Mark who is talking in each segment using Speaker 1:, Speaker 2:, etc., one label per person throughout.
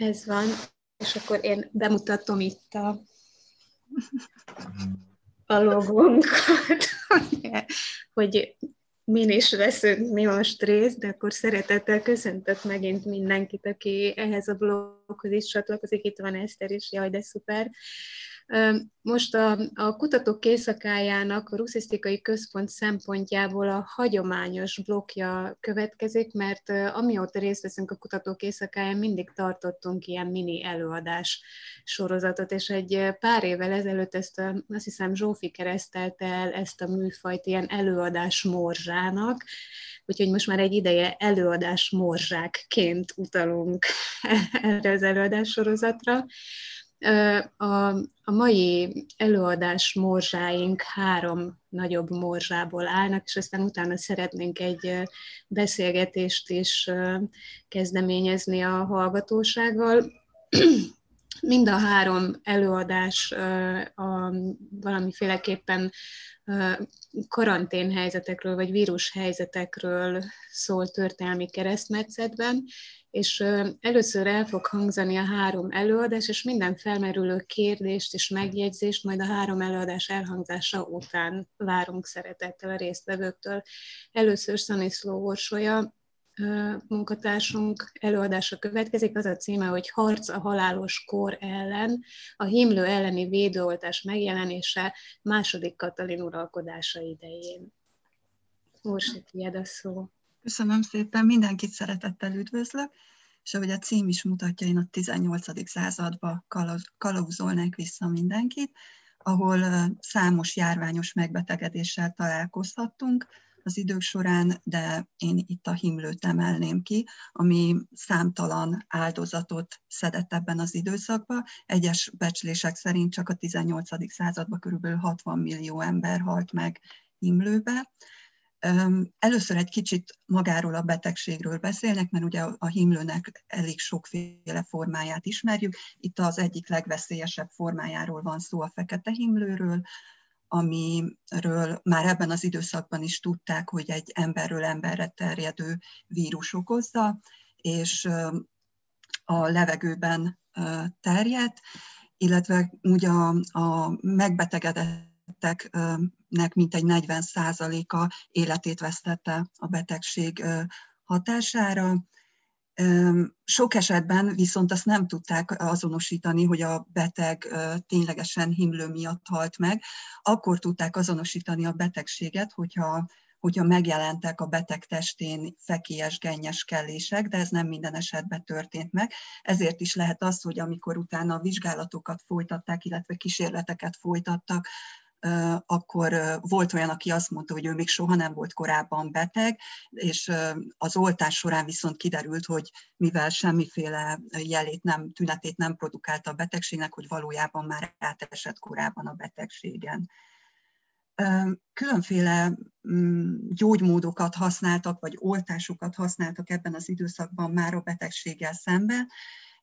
Speaker 1: Ez van, és akkor én bemutatom itt a, a logónkat, hogy min is veszünk mi most részt, de akkor szeretettel köszöntök megint mindenkit, aki ehhez a bloghoz is csatlakozik. Itt van Eszter is, jaj, de szuper. Most a, a kutatók készakájának a ruszisztikai központ szempontjából a hagyományos blokja következik, mert amióta részt veszünk a kutatók készakáján, mindig tartottunk ilyen mini előadás sorozatot, és egy pár évvel ezelőtt ezt a, azt hiszem Zsófi keresztelte el ezt a műfajt ilyen előadás morzsának, úgyhogy most már egy ideje előadás morzsákként utalunk erre az előadás sorozatra. A, a mai előadás morzsáink három nagyobb morzsából állnak, és aztán utána szeretnénk egy beszélgetést is kezdeményezni a hallgatósággal. Mind a három előadás a valamiféleképpen karanténhelyzetekről vagy vírushelyzetekről szól történelmi keresztmetszetben, és először el fog hangzani a három előadás, és minden felmerülő kérdést és megjegyzést majd a három előadás elhangzása után várunk szeretettel a résztvevőktől. Először Szaniszló Orsolya, munkatársunk előadása következik, az a címe, hogy Harc a halálos kor ellen, a himlő elleni védőoltás megjelenése második Katalin uralkodása idején. Orsi, tiéd a szó.
Speaker 2: Köszönöm szépen, mindenkit szeretettel üdvözlök, és ahogy a cím is mutatja, én a 18. századba kalauzolnánk vissza mindenkit, ahol számos járványos megbetegedéssel találkozhattunk az idők során, de én itt a himlőt emelném ki, ami számtalan áldozatot szedett ebben az időszakban. Egyes becslések szerint csak a 18. században körülbelül 60 millió ember halt meg himlőbe Először egy kicsit magáról a betegségről beszélnek, mert ugye a himlőnek elég sokféle formáját ismerjük. Itt az egyik legveszélyesebb formájáról van szó, a fekete himlőről, amiről már ebben az időszakban is tudták, hogy egy emberről emberre terjedő vírus okozza, és a levegőben terjed, illetve ugye a, a megbetegedett betegeknek mintegy 40 a életét vesztette a betegség hatására. Sok esetben viszont azt nem tudták azonosítani, hogy a beteg ténylegesen himlő miatt halt meg. Akkor tudták azonosítani a betegséget, hogyha hogyha megjelentek a beteg testén fekélyes, gennyes kellések, de ez nem minden esetben történt meg. Ezért is lehet az, hogy amikor utána a vizsgálatokat folytatták, illetve kísérleteket folytattak, akkor volt olyan, aki azt mondta, hogy ő még soha nem volt korábban beteg, és az oltás során viszont kiderült, hogy mivel semmiféle jelét nem, tünetét nem produkálta a betegségnek, hogy valójában már átesett korábban a betegségen. Különféle mm, gyógymódokat használtak, vagy oltásokat használtak ebben az időszakban már a betegséggel szemben,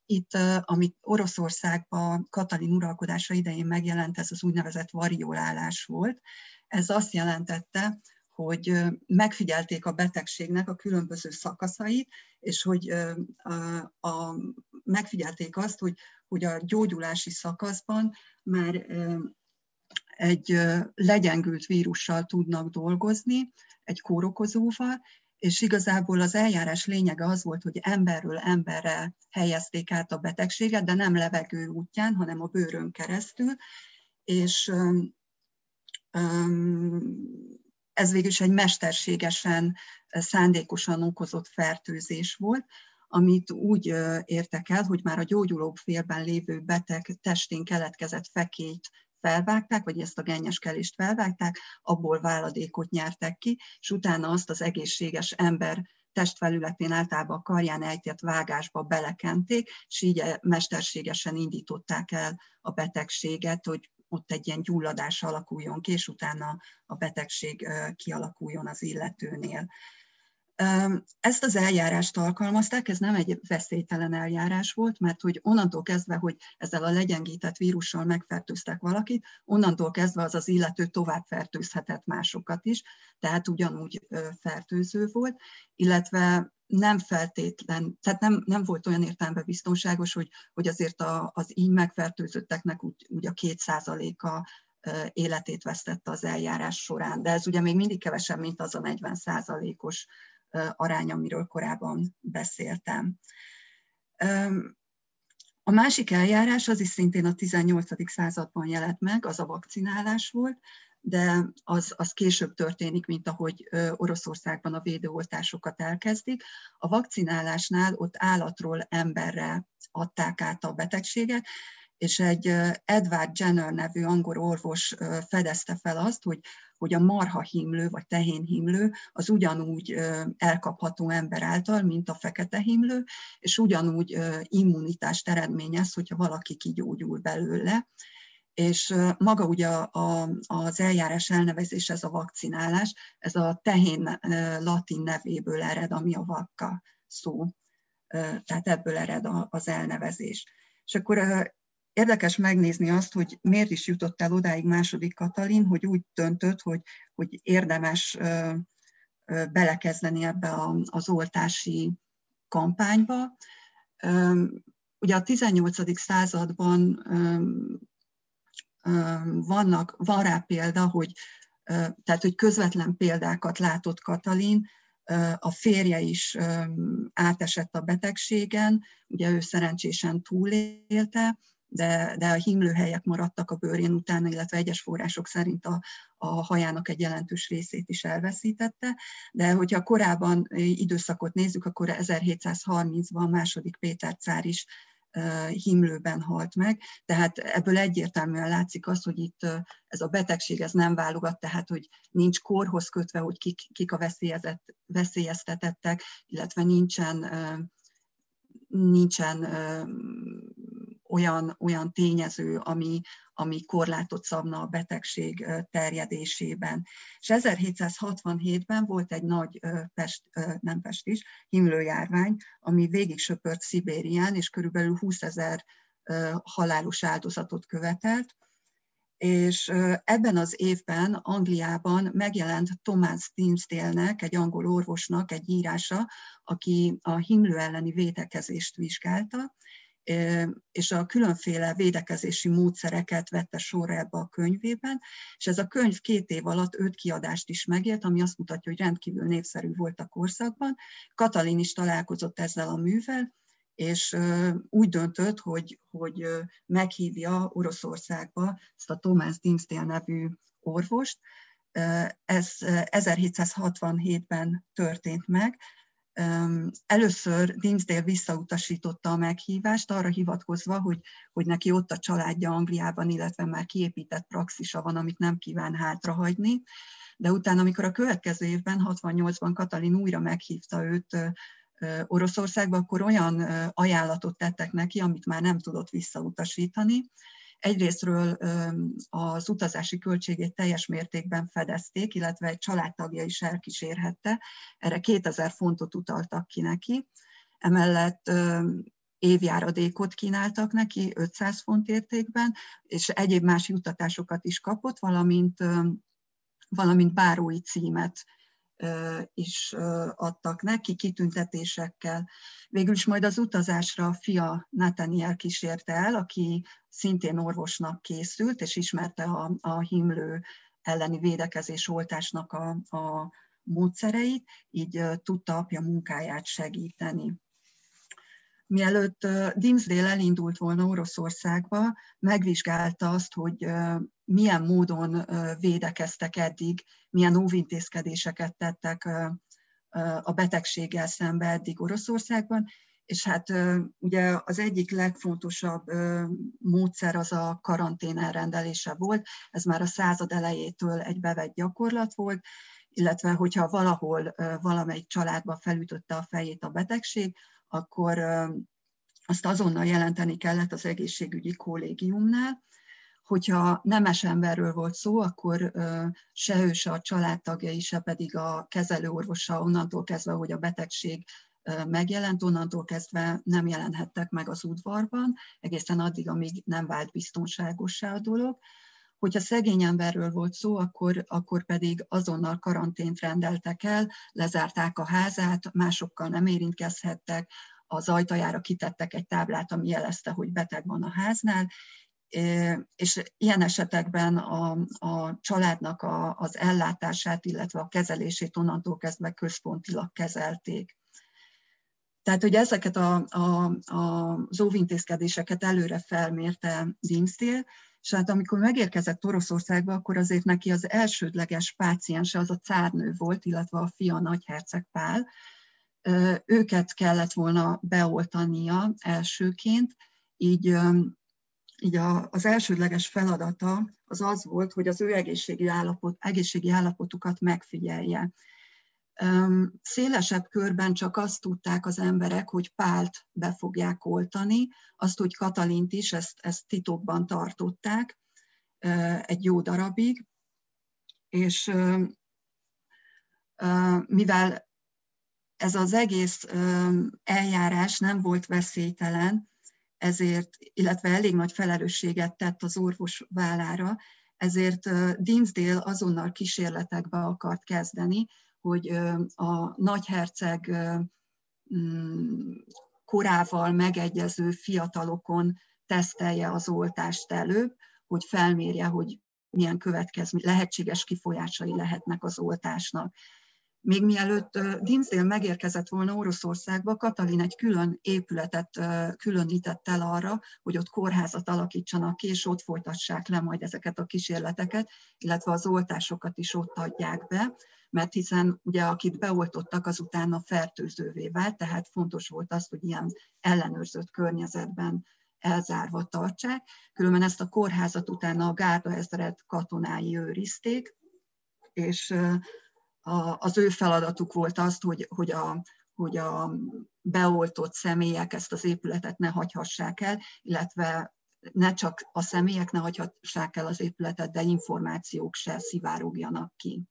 Speaker 2: itt, amit Oroszországban Katalin uralkodása idején megjelent, ez az úgynevezett variolálás volt. Ez azt jelentette, hogy megfigyelték a betegségnek a különböző szakaszait, és hogy a, a, megfigyelték azt, hogy, hogy a gyógyulási szakaszban már egy legyengült vírussal tudnak dolgozni, egy kórokozóval, és igazából az eljárás lényege az volt, hogy emberről emberre helyezték át a betegséget, de nem levegő útján, hanem a bőrön keresztül, és ez végül is egy mesterségesen, szándékosan okozott fertőzés volt, amit úgy értek el, hogy már a gyógyuló félben lévő beteg testén keletkezett fekélyt felvágták, vagy ezt a gennyeskelést felvágták, abból váladékot nyertek ki, és utána azt az egészséges ember testfelületén általában a karján ejtett vágásba belekenték, és így mesterségesen indították el a betegséget, hogy ott egy ilyen gyulladás alakuljon ki, és utána a betegség kialakuljon az illetőnél. Ezt az eljárást alkalmazták, ez nem egy veszélytelen eljárás volt, mert hogy onnantól kezdve, hogy ezzel a legyengített vírussal megfertőztek valakit, onnantól kezdve az az illető tovább fertőzhetett másokat is, tehát ugyanúgy fertőző volt, illetve nem feltétlen, tehát nem, nem volt olyan értelemben biztonságos, hogy, hogy azért a, az így megfertőzötteknek úgy, úgy a két százaléka életét vesztette az eljárás során. De ez ugye még mindig kevesebb, mint az a 40 százalékos arány, amiről korábban beszéltem. A másik eljárás, az is szintén a 18. században jelent meg, az a vakcinálás volt, de az, az később történik, mint ahogy Oroszországban a védőoltásokat elkezdik. A vakcinálásnál ott állatról emberre adták át a betegséget, és egy Edward Jenner nevű angol orvos fedezte fel azt, hogy, hogy a marha himlő vagy tehén himlő az ugyanúgy elkapható ember által, mint a fekete himlő, és ugyanúgy immunitást eredményez, hogyha valaki kigyógyul belőle. És maga ugye a, a, az eljárás elnevezés, ez a vakcinálás, ez a tehén latin nevéből ered, ami a vakka szó. Tehát ebből ered az elnevezés. És akkor Érdekes megnézni azt, hogy miért is jutott el odáig második Katalin, hogy úgy döntött, hogy, hogy érdemes belekezdeni ebbe az oltási kampányba. Ugye a 18. században vannak, van rá példa, hogy, tehát, hogy közvetlen példákat látott Katalin, a férje is átesett a betegségen, ugye ő szerencsésen túlélte, de, de a himlőhelyek maradtak a bőrén utána, illetve egyes források szerint a, a hajának egy jelentős részét is elveszítette. De hogyha korábban időszakot nézzük, akkor 1730-ban második Péter cár is himlőben halt meg, tehát ebből egyértelműen látszik az, hogy itt ez a betegség ez nem válogat, tehát hogy nincs korhoz kötve, hogy kik, kik a veszélyeztetettek, illetve nincsen nincsen olyan, olyan tényező, ami, ami korlátot szabna a betegség terjedésében. És 1767-ben volt egy nagy Pest, nem Pest is, himlőjárvány, ami végig söpört Szibérián, és körülbelül 20 ezer halálos áldozatot követelt, és ebben az évben Angliában megjelent Thomas Dinsdale-nek, egy angol orvosnak egy írása, aki a himlő elleni védekezést vizsgálta, és a különféle védekezési módszereket vette sorra ebbe a könyvében, és ez a könyv két év alatt öt kiadást is megért, ami azt mutatja, hogy rendkívül népszerű volt a korszakban. Katalin is találkozott ezzel a művel, és úgy döntött, hogy, hogy meghívja Oroszországba ezt a Thomas Dinsdale nevű orvost. Ez 1767-ben történt meg, Először Dinsdale visszautasította a meghívást, arra hivatkozva, hogy, hogy neki ott a családja Angliában, illetve már kiépített praxisa van, amit nem kíván hátrahagyni. De utána, amikor a következő évben, 68-ban Katalin újra meghívta őt Oroszországba, akkor olyan ajánlatot tettek neki, amit már nem tudott visszautasítani. Egyrésztről az utazási költségét teljes mértékben fedezték, illetve egy családtagja is elkísérhette. Erre 2000 fontot utaltak ki neki. Emellett évjáradékot kínáltak neki 500 font értékben, és egyéb más juttatásokat is kapott, valamint, valamint bárói címet is adtak neki kitüntetésekkel. Végül is majd az utazásra a fia Nathaniel kísérte el, aki szintén orvosnak készült, és ismerte a, a himlő elleni védekezés oltásnak a, a módszereit, így tudta apja munkáját segíteni. Mielőtt Dinsdale elindult volna Oroszországba, megvizsgálta azt, hogy milyen módon védekeztek eddig, milyen óvintézkedéseket tettek a betegséggel szembe eddig Oroszországban, és hát ugye az egyik legfontosabb módszer az a karantén elrendelése volt, ez már a század elejétől egy bevett gyakorlat volt, illetve hogyha valahol valamelyik családba felütötte a fejét a betegség, akkor azt azonnal jelenteni kellett az egészségügyi kollégiumnál. hogyha nemes emberről volt szó, akkor se ő, se a családtagjai, se pedig a kezelőorvosa onnantól kezdve, hogy a betegség megjelent, onnantól kezdve nem jelenhettek meg az udvarban, egészen addig, amíg nem vált biztonságossá a dolog. Hogyha szegény emberről volt szó, akkor, akkor pedig azonnal karantént rendeltek el, lezárták a házát, másokkal nem érintkezhettek, az ajtajára kitettek egy táblát, ami jelezte, hogy beteg van a háznál, és ilyen esetekben a, a családnak a, az ellátását, illetve a kezelését onnantól kezdve központilag kezelték. Tehát, hogy ezeket a, a, a, az óvintézkedéseket előre felmérte Dinsdale, és hát amikor megérkezett Oroszországba, akkor azért neki az elsődleges páciense az a cárnő volt, illetve a fia nagyherceg Pál. Őket kellett volna beoltania elsőként, így, így az elsődleges feladata az az volt, hogy az ő egészségi, állapot, egészségi állapotukat megfigyelje. Szélesebb körben csak azt tudták az emberek, hogy Pált be fogják oltani, azt, hogy Katalint is, ezt, ezt titokban tartották egy jó darabig, és mivel ez az egész eljárás nem volt veszélytelen, ezért, illetve elég nagy felelősséget tett az orvos vállára, ezért Dinsdale azonnal kísérletekbe akart kezdeni, hogy a nagyherceg mm, korával megegyező fiatalokon tesztelje az oltást előbb, hogy felmérje, hogy milyen következmény, lehetséges kifolyásai lehetnek az oltásnak. Még mielőtt Dinsdale megérkezett volna Oroszországba, Katalin egy külön épületet különített el arra, hogy ott kórházat alakítsanak ki, és ott folytassák le majd ezeket a kísérleteket, illetve az oltásokat is ott adják be mert hiszen ugye akit beoltottak, az utána fertőzővé vált, tehát fontos volt az, hogy ilyen ellenőrzött környezetben elzárva tartsák. Különben ezt a kórházat utána a Gárda ezred katonái őrizték, és az ő feladatuk volt az, hogy, hogy, a, hogy a beoltott személyek ezt az épületet ne hagyhassák el, illetve ne csak a személyek ne hagyhassák el az épületet, de információk se szivárogjanak ki.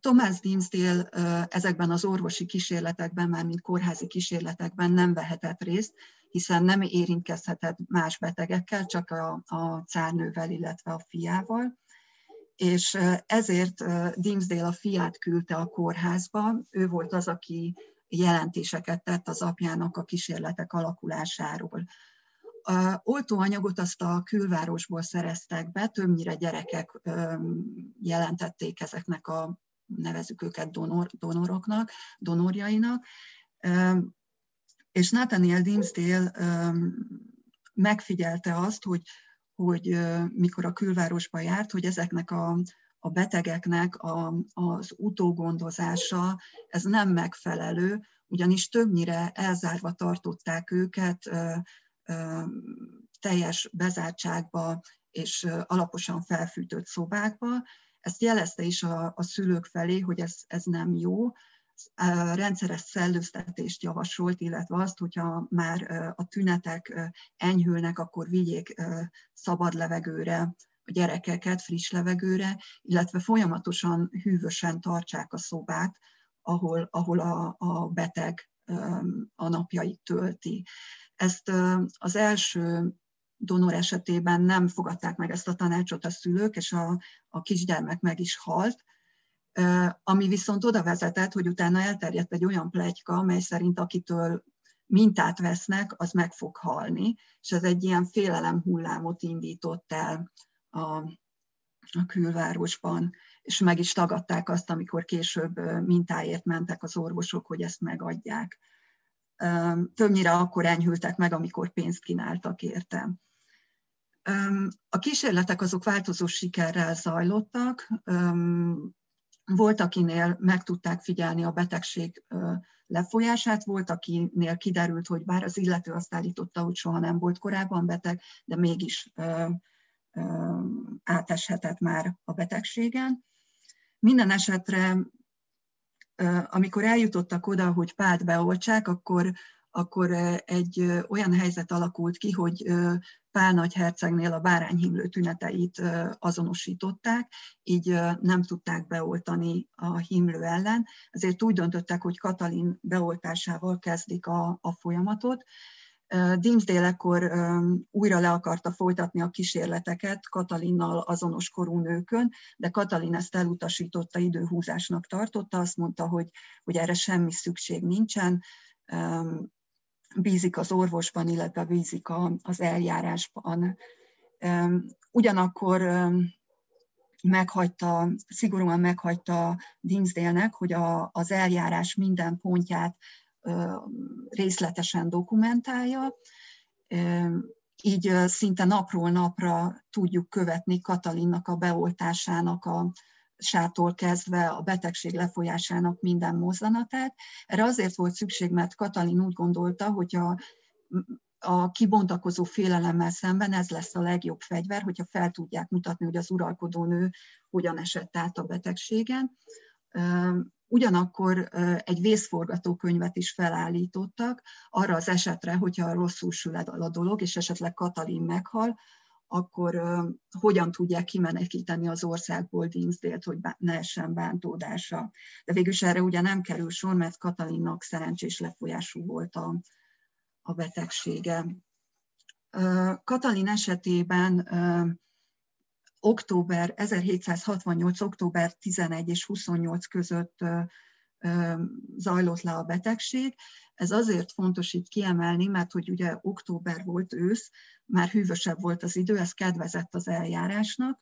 Speaker 2: Thomas Dinsdale ezekben az orvosi kísérletekben, már kórházi kísérletekben nem vehetett részt, hiszen nem érintkezhetett más betegekkel, csak a, a cárnővel, illetve a fiával. És ezért Dinsdale a fiát küldte a kórházba, ő volt az, aki jelentéseket tett az apjának a kísérletek alakulásáról. A oltóanyagot azt a külvárosból szereztek be, többnyire gyerekek jelentették ezeknek a, nevezük őket donor, donoroknak, donorjainak, és Nathaniel Dinsdale megfigyelte azt, hogy, hogy mikor a külvárosba járt, hogy ezeknek a, a betegeknek a, az utógondozása, ez nem megfelelő, ugyanis többnyire elzárva tartották őket teljes bezártságba és alaposan felfűtött szobákba. Ezt jelezte is a, a szülők felé, hogy ez, ez nem jó. Rendszeres szellőztetést javasolt, illetve azt, hogyha már a tünetek enyhülnek, akkor vigyék szabad levegőre a gyerekeket, friss levegőre, illetve folyamatosan hűvösen tartsák a szobát, ahol, ahol a, a beteg a napjait tölti. Ezt az első donor esetében nem fogadták meg ezt a tanácsot a szülők, és a, a kisgyermek meg is halt, ami viszont oda vezetett, hogy utána elterjedt egy olyan plegyka, amely szerint akitől mintát vesznek, az meg fog halni, és ez egy ilyen félelem hullámot indított el a, a külvárosban, és meg is tagadták azt, amikor később mintáért mentek az orvosok, hogy ezt megadják többnyire akkor enyhültek meg, amikor pénzt kínáltak érte. A kísérletek azok változó sikerrel zajlottak, volt, akinél meg tudták figyelni a betegség lefolyását, volt, akinél kiderült, hogy bár az illető azt állította, hogy soha nem volt korábban beteg, de mégis áteshetett már a betegségen. Minden esetre amikor eljutottak oda, hogy pált beoltsák, akkor akkor egy olyan helyzet alakult ki, hogy Pál nagyhercegnél a bárányhimlő tüneteit azonosították, így nem tudták beoltani a himlő ellen, ezért úgy döntöttek, hogy Katalin beoltásával kezdik a, a folyamatot. Dimsdale ekkor újra le akarta folytatni a kísérleteket Katalinnal azonos korú nőkön, de Katalin ezt elutasította, időhúzásnak tartotta, azt mondta, hogy, hogy erre semmi szükség nincsen, bízik az orvosban, illetve bízik az eljárásban. Ugyanakkor meghagyta, szigorúan meghagyta Dinsdale-nek, hogy a, az eljárás minden pontját részletesen dokumentálja, így szinte napról napra tudjuk követni Katalinnak a beoltásának a, sától kezdve a betegség lefolyásának minden mozzanatát. Erre azért volt szükség, mert Katalin úgy gondolta, hogy a, a kibontakozó félelemmel szemben ez lesz a legjobb fegyver, hogyha fel tudják mutatni, hogy az uralkodó nő hogyan esett át a betegségen. Ugyanakkor egy vészforgatókönyvet is felállítottak arra az esetre, hogyha rosszul sül a dolog, és esetleg Katalin meghal, akkor uh, hogyan tudják kimenekíteni az országból Dinsdale-t, hogy ne essen bántódása. De végülis erre ugye nem kerül sor, mert Katalinnak szerencsés lefolyású volt a, a betegsége. Uh, Katalin esetében uh, október 1768. október 11 és 28 között zajlott le a betegség. Ez azért fontos itt kiemelni, mert hogy ugye október volt ősz, már hűvösebb volt az idő, ez kedvezett az eljárásnak.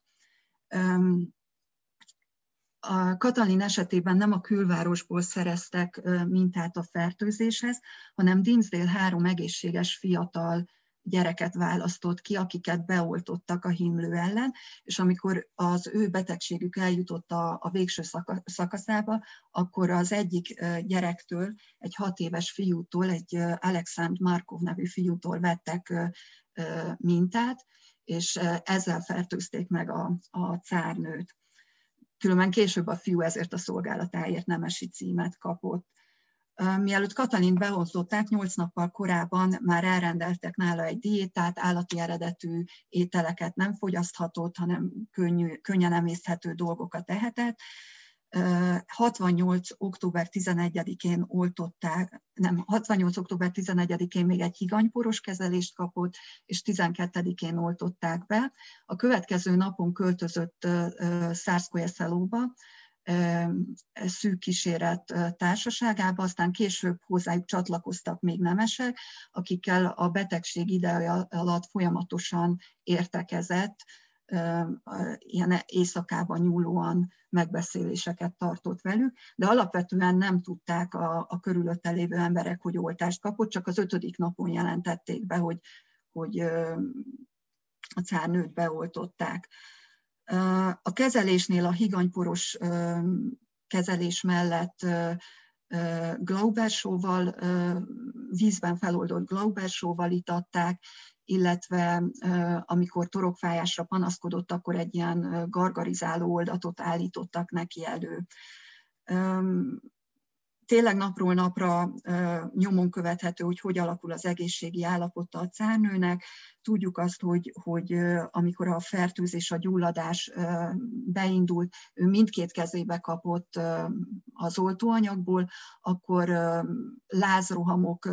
Speaker 2: A Katalin esetében nem a külvárosból szereztek mintát a fertőzéshez, hanem Dinsdale három egészséges fiatal gyereket választott ki, akiket beoltottak a himlő ellen, és amikor az ő betegségük eljutott a, a végső szakaszába, akkor az egyik gyerektől, egy hat éves fiútól, egy Alexandr Markov nevű fiútól vettek mintát, és ezzel fertőzték meg a, a cárnőt. Különben később a fiú ezért a szolgálatáért nemesi címet kapott. Mielőtt Katalin behozották, nyolc nappal korábban már elrendeltek nála egy diétát, állati eredetű ételeket nem fogyaszthatott, hanem könnyű, könnyen emészthető dolgokat tehetett. 68. október 11-én oltották, nem, 68. október 11-én még egy higanyporos kezelést kapott, és 12-én oltották be. A következő napon költözött Szárszkolyeszelóba, szűk kíséret társaságába, aztán később hozzájuk csatlakoztak még nemesek, akikkel a betegség ideje alatt folyamatosan értekezett, ilyen éjszakában nyúlóan megbeszéléseket tartott velük, de alapvetően nem tudták a, a körülötte lévő emberek, hogy oltást kapott, csak az ötödik napon jelentették be, hogy, hogy a cárnőt beoltották. A kezelésnél a higanyporos kezelés mellett glaubersóval, vízben feloldott glaubersóval itatták, illetve amikor torokfájásra panaszkodott, akkor egy ilyen gargarizáló oldatot állítottak neki elő tényleg napról napra nyomon követhető, hogy hogy alakul az egészségi állapota a cárnőnek. Tudjuk azt, hogy, hogy amikor a fertőzés, a gyulladás beindult, ő mindkét kezébe kapott az oltóanyagból, akkor lázrohamok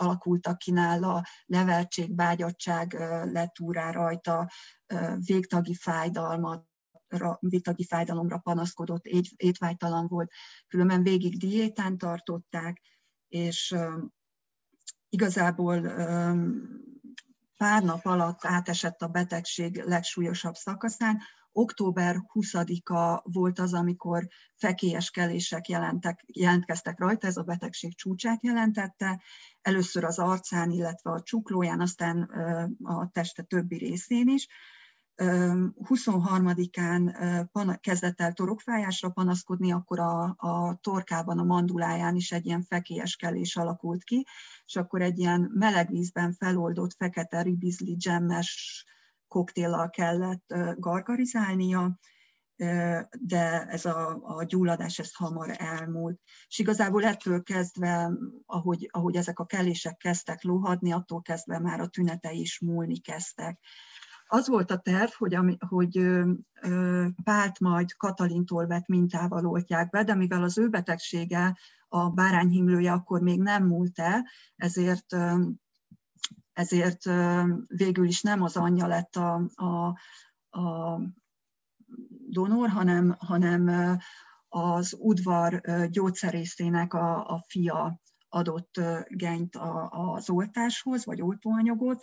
Speaker 2: alakultak ki nála, leveltség, bágyadság lett úrá rajta, végtagi fájdalmat, végtagi fájdalomra panaszkodott, étvágytalan volt, különben végig diétán tartották, és igazából pár nap alatt átesett a betegség legsúlyosabb szakaszán. Október 20-a volt az, amikor fekélyes kelések jelentek, jelentkeztek rajta, ez a betegség csúcsát jelentette. Először az arcán, illetve a csuklóján, aztán a teste többi részén is 23-án kezdett el torokfájásra panaszkodni, akkor a, a torkában, a manduláján is egy ilyen fekélyes kelés alakult ki, és akkor egy ilyen meleg vízben feloldott fekete ribizli dzsemmes koktéllal kellett gargarizálnia. de ez a, a gyulladás ez hamar elmúlt. És igazából ettől kezdve, ahogy, ahogy ezek a kellések kezdtek lóhadni, attól kezdve már a tünetei is múlni kezdtek. Az volt a terv, hogy, hogy Pált majd Katalintól vett mintával oltják be, de mivel az ő betegsége, a bárányhimlője akkor még nem múlt el, ezért ezért végül is nem az anyja lett a, a, a donor, hanem, hanem az udvar gyógyszerészének a, a fia adott genyt az oltáshoz, vagy oltóanyagot,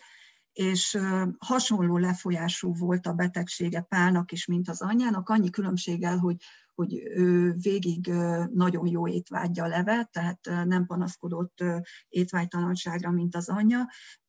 Speaker 2: és hasonló lefolyású volt a betegsége Pálnak is, mint az anyjának, annyi különbséggel, hogy, hogy ő végig nagyon jó étvágyja levett, tehát nem panaszkodott étvágytalanságra, mint az anyja,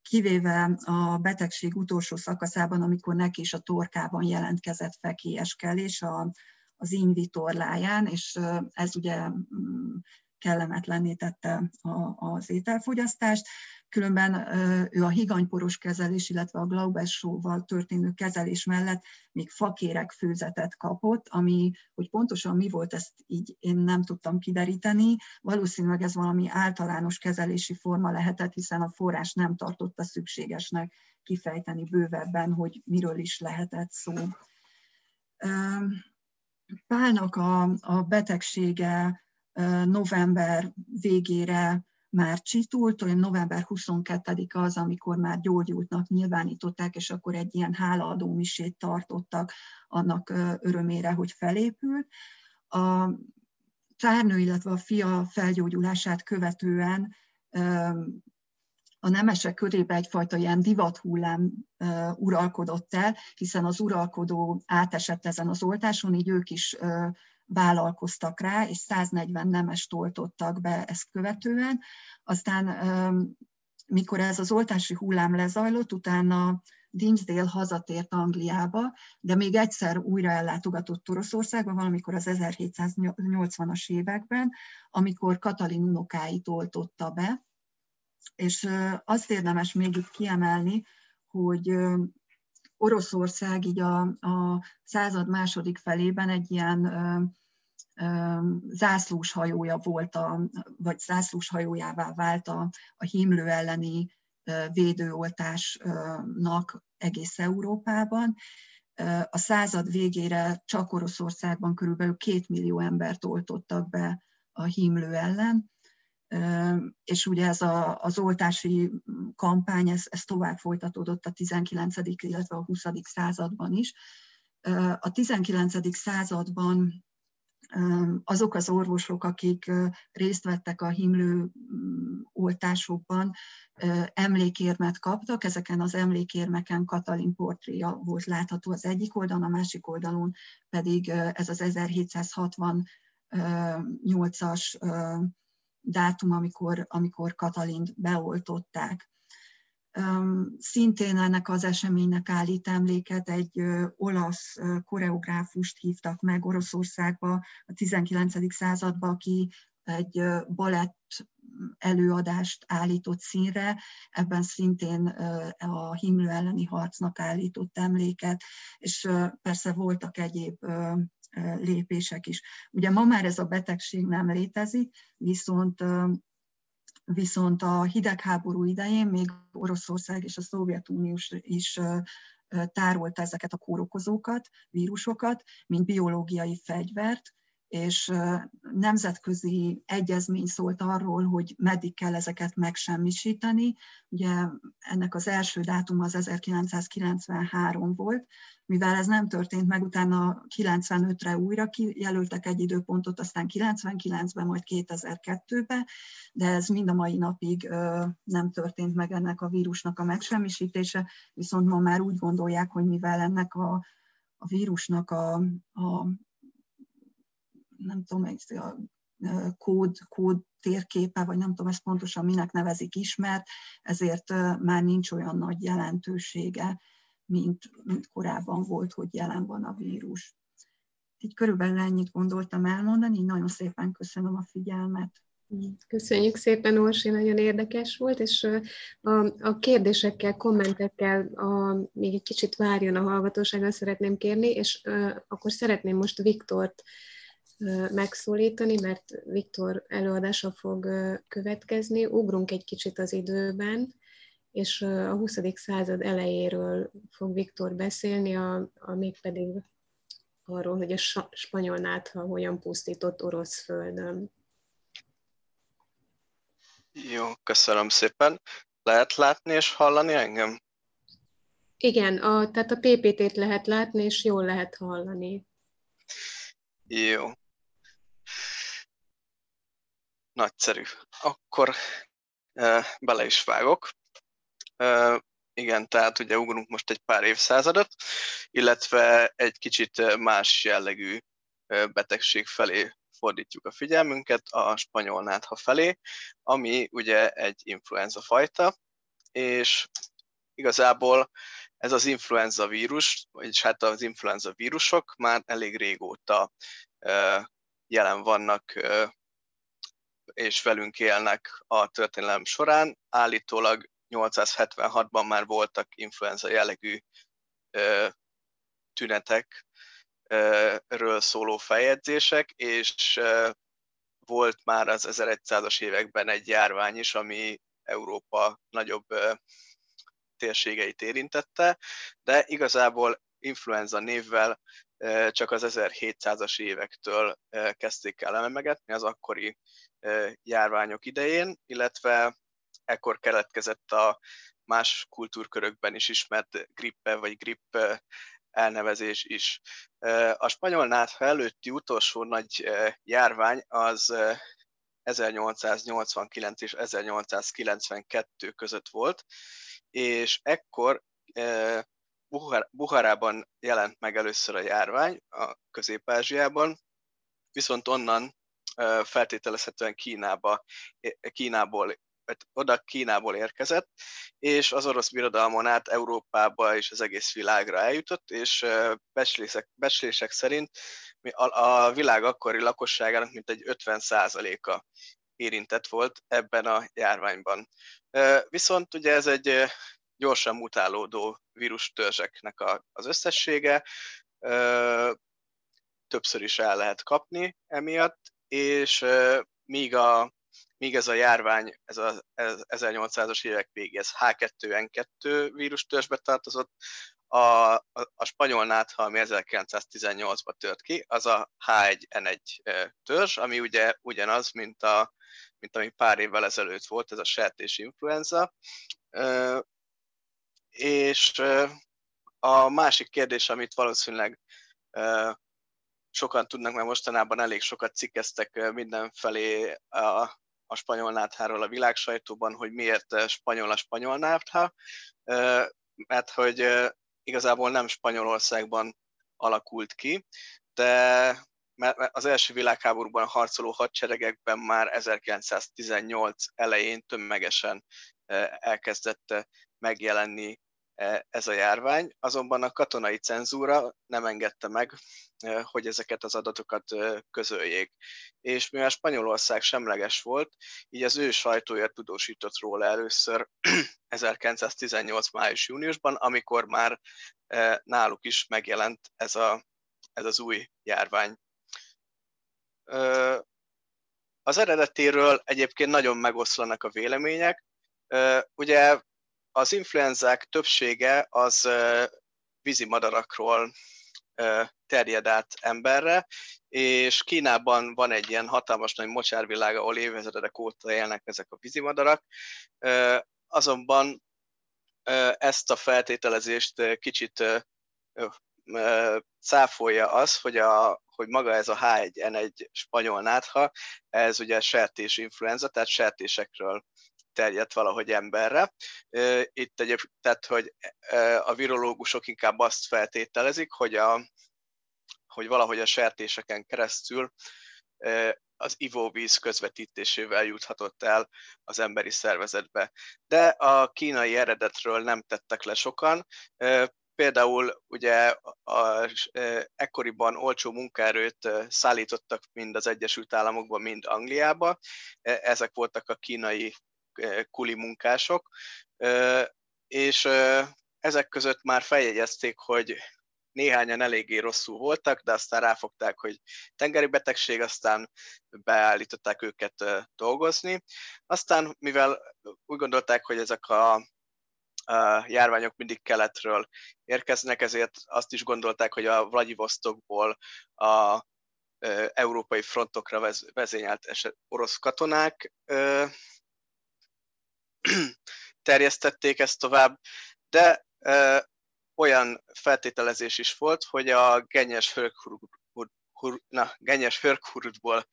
Speaker 2: kivéve a betegség utolsó szakaszában, amikor neki is a torkában jelentkezett fekélyeskelés a, az invitorláján, és ez ugye mm, kellemetlenné tette az ételfogyasztást. Különben ő a higanyporos kezelés, illetve a glaubessóval történő kezelés mellett még fakérek főzetet kapott, ami, hogy pontosan mi volt, ezt így én nem tudtam kideríteni. Valószínűleg ez valami általános kezelési forma lehetett, hiszen a forrás nem tartotta szükségesnek kifejteni bővebben, hogy miről is lehetett szó. Pálnak a, a betegsége november végére már csitult, olyan november 22 az, amikor már gyógyultnak nyilvánították, és akkor egy ilyen hálaadó misét tartottak annak örömére, hogy felépült. A cárnő, illetve a fia felgyógyulását követően a nemesek körében egyfajta ilyen divathullám uralkodott el, hiszen az uralkodó átesett ezen az oltáson, így ők is vállalkoztak rá, és 140 nemes toltottak be ezt követően. Aztán, mikor ez az oltási hullám lezajlott, utána Dinsdale hazatért Angliába, de még egyszer újra ellátogatott Oroszországba, valamikor az 1780-as években, amikor Katalin unokáit oltotta be. És azt érdemes még itt kiemelni, hogy Oroszország így a, a század második felében egy ilyen ö, ö, zászlós hajója volt, a, vagy zászlós hajójává vált a, a hímlő elleni védőoltásnak egész Európában. A század végére csak Oroszországban körülbelül két millió embert oltottak be a hímlő ellen, és ugye ez a, az oltási kampány, ez, ez tovább folytatódott a 19. illetve a 20. században is. A 19. században azok az orvosok, akik részt vettek a himlő mm, oltásokban, emlékérmet kaptak. Ezeken az emlékérmeken Katalin portréja volt látható az egyik oldalon, a másik oldalon pedig ez az 1768-as dátum, amikor, amikor Katalint beoltották. Szintén ennek az eseménynek állít emléket egy olasz koreográfust hívtak meg Oroszországba a 19. században, aki egy balett előadást állított színre, ebben szintén a himlő elleni harcnak állított emléket, és persze voltak egyéb lépések is. Ugye ma már ez a betegség nem létezik, viszont viszont a hidegháború idején még Oroszország és a Szovjetunió is tárolta ezeket a kórokozókat, vírusokat, mint biológiai fegyvert, és nemzetközi egyezmény szólt arról, hogy meddig kell ezeket megsemmisíteni. Ugye ennek az első dátum az 1993 volt, mivel ez nem történt meg, utána 95-re újra kijelöltek egy időpontot, aztán 99-ben, majd 2002-ben, de ez mind a mai napig nem történt meg ennek a vírusnak a megsemmisítése, viszont ma már úgy gondolják, hogy mivel ennek a, a vírusnak a, a nem tudom, a kód, kód térképe, vagy nem tudom ezt pontosan minek nevezik ismert, ezért már nincs olyan nagy jelentősége, mint, mint korábban volt, hogy jelen van a vírus. Így körülbelül ennyit gondoltam elmondani, így nagyon szépen köszönöm a figyelmet.
Speaker 1: Köszönjük szépen, Orsi, nagyon érdekes volt, és a, a kérdésekkel, kommentekkel a, még egy kicsit várjon a hallgatósággal szeretném kérni, és uh, akkor szeretném most Viktort megszólítani, mert Viktor előadása fog következni. Ugrunk egy kicsit az időben, és a 20. század elejéről fog Viktor beszélni, a, a mégpedig arról, hogy a spanyol nátha hogyan pusztított orosz földön.
Speaker 3: Jó, köszönöm szépen. Lehet látni és hallani engem?
Speaker 1: Igen, a, tehát a PPT-t lehet látni, és jól lehet hallani.
Speaker 3: Jó. Nagyszerű. Akkor bele is vágok. Igen, tehát ugye ugrunk most egy pár évszázadot, illetve egy kicsit más jellegű betegség felé fordítjuk a figyelmünket a spanyol nátha felé, ami ugye egy influenza fajta, és igazából ez az influenza vírus, vagyis hát az influenza vírusok már elég régóta jelen vannak és velünk élnek a történelem során. Állítólag 876-ban már voltak influenza jellegű tünetek ről szóló feljegyzések, és volt már az 1100-as években egy járvány is, ami Európa nagyobb térségeit érintette, de igazából influenza névvel csak az 1700-as évektől kezdték el emegetni az akkori járványok idején, illetve ekkor keletkezett a más kultúrkörökben is ismert grippe vagy gripp elnevezés is. A spanyol nátha előtti utolsó nagy járvány az 1889 és 1892 között volt, és ekkor Buharában jelent meg először a járvány, a Közép-Ázsiában, viszont onnan feltételezhetően Kínába, Kínából oda Kínából érkezett, és az orosz birodalmon át Európába és az egész világra eljutott, és becslések, becslések szerint a világ akkori lakosságának mintegy 50%-a érintett volt ebben a járványban. Viszont ugye ez egy gyorsan mutálódó vírustörzseknek az összessége, többször is el lehet kapni emiatt, és míg a míg ez a járvány, ez az 1800-as évek végéhez H2N2 vírustörzsbe tartozott, a, a, a spanyol nátha, ami 1918-ban tört ki, az a H1N1 törzs, ami ugye ugyanaz, mint, a, mint ami pár évvel ezelőtt volt, ez a sertés influenza. És a másik kérdés, amit valószínűleg sokan tudnak, mert mostanában elég sokat cikkeztek mindenfelé a, a spanyol nátháról a világsajtóban, hogy miért spanyol a spanyol nátha, eh, mert hogy igazából nem Spanyolországban alakult ki, de mert az első világháborúban harcoló hadseregekben már 1918 elején tömegesen elkezdett megjelenni ez a járvány, azonban a katonai cenzúra nem engedte meg, e, hogy ezeket az adatokat e, közöljék. És mivel Spanyolország semleges volt, így az ő sajtója tudósított róla először 1918. május-júniusban, amikor már náluk is megjelent ez, a, ez az új járvány. Az eredetéről egyébként nagyon megoszlanak a vélemények. Ugye az influenzák többsége az vízi madarakról terjed át emberre, és Kínában van egy ilyen hatalmas nagy mocsárvilág, ahol évezredek óta élnek ezek a vízimadarak, azonban ezt a feltételezést kicsit cáfolja az, hogy, a, hogy maga ez a H1N1 spanyol nátha, ez ugye sertés influenza, tehát sertésekről terjedt valahogy emberre. Itt egyéb, tehát, hogy a virológusok inkább azt feltételezik, hogy, a, hogy valahogy a sertéseken keresztül az ivóvíz közvetítésével juthatott el az emberi szervezetbe. De a kínai eredetről nem tettek le sokan, Például ugye a, ekkoriban olcsó munkaerőt szállítottak mind az Egyesült Államokba, mind Angliába. Ezek voltak a kínai kuli munkások, és ezek között már feljegyezték, hogy néhányan eléggé rosszul voltak, de aztán ráfogták, hogy tengeri betegség, aztán beállították őket dolgozni. Aztán, mivel úgy gondolták, hogy ezek a, járványok mindig keletről érkeznek, ezért azt is gondolták, hogy a Vladivostokból a európai frontokra vezényelt orosz katonák terjesztették ezt tovább, de olyan feltételezés is volt, hogy a gennyes hörkhurutból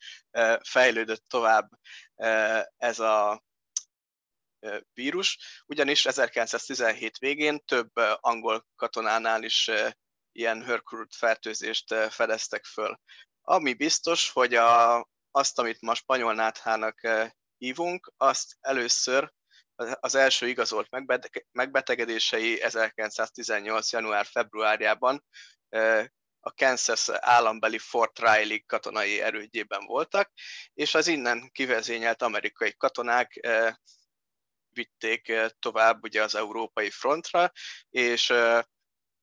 Speaker 3: fejlődött tovább ez a vírus, ugyanis 1917 végén több angol katonánál is ilyen hörkurut fertőzést fedeztek föl. Ami biztos, hogy a, azt, amit ma spanyol náthának hívunk, azt először az első igazolt megbetegedései 1918. január-februárjában a Kansas állambeli Fort Riley katonai erődjében voltak, és az innen kivezényelt amerikai katonák vitték tovább ugye az európai frontra, és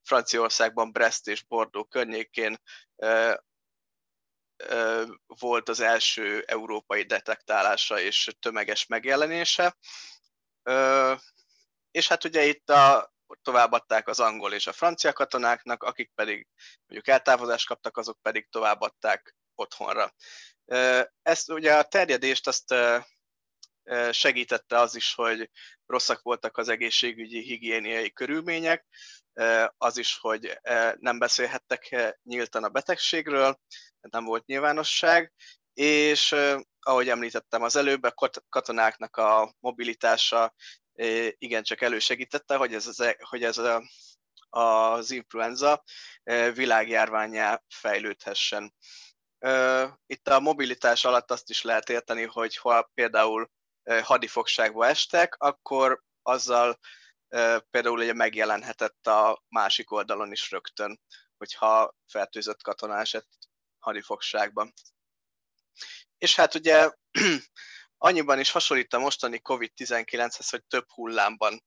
Speaker 3: Franciaországban Brest és Bordeaux környékén volt az első európai detektálása és tömeges megjelenése. És hát ugye itt a, továbbadták az angol és a francia katonáknak, akik pedig mondjuk eltávozást kaptak, azok pedig továbbadták otthonra. Ezt ugye a terjedést azt segítette az is, hogy rosszak voltak az egészségügyi higiéniai körülmények, az is, hogy nem beszélhettek nyíltan a betegségről, nem volt nyilvánosság, és ahogy említettem az előbb, a katonáknak a mobilitása igencsak elősegítette, hogy ez, az, e, hogy ez a, az influenza világjárványá fejlődhessen. Itt a mobilitás alatt azt is lehet érteni, hogy ha például hadifogságba estek, akkor azzal például ugye megjelenhetett a másik oldalon is rögtön, hogyha fertőzött katona esett hadifogságban. És hát ugye annyiban is hasonlít a mostani COVID-19-hez, hogy több hullámban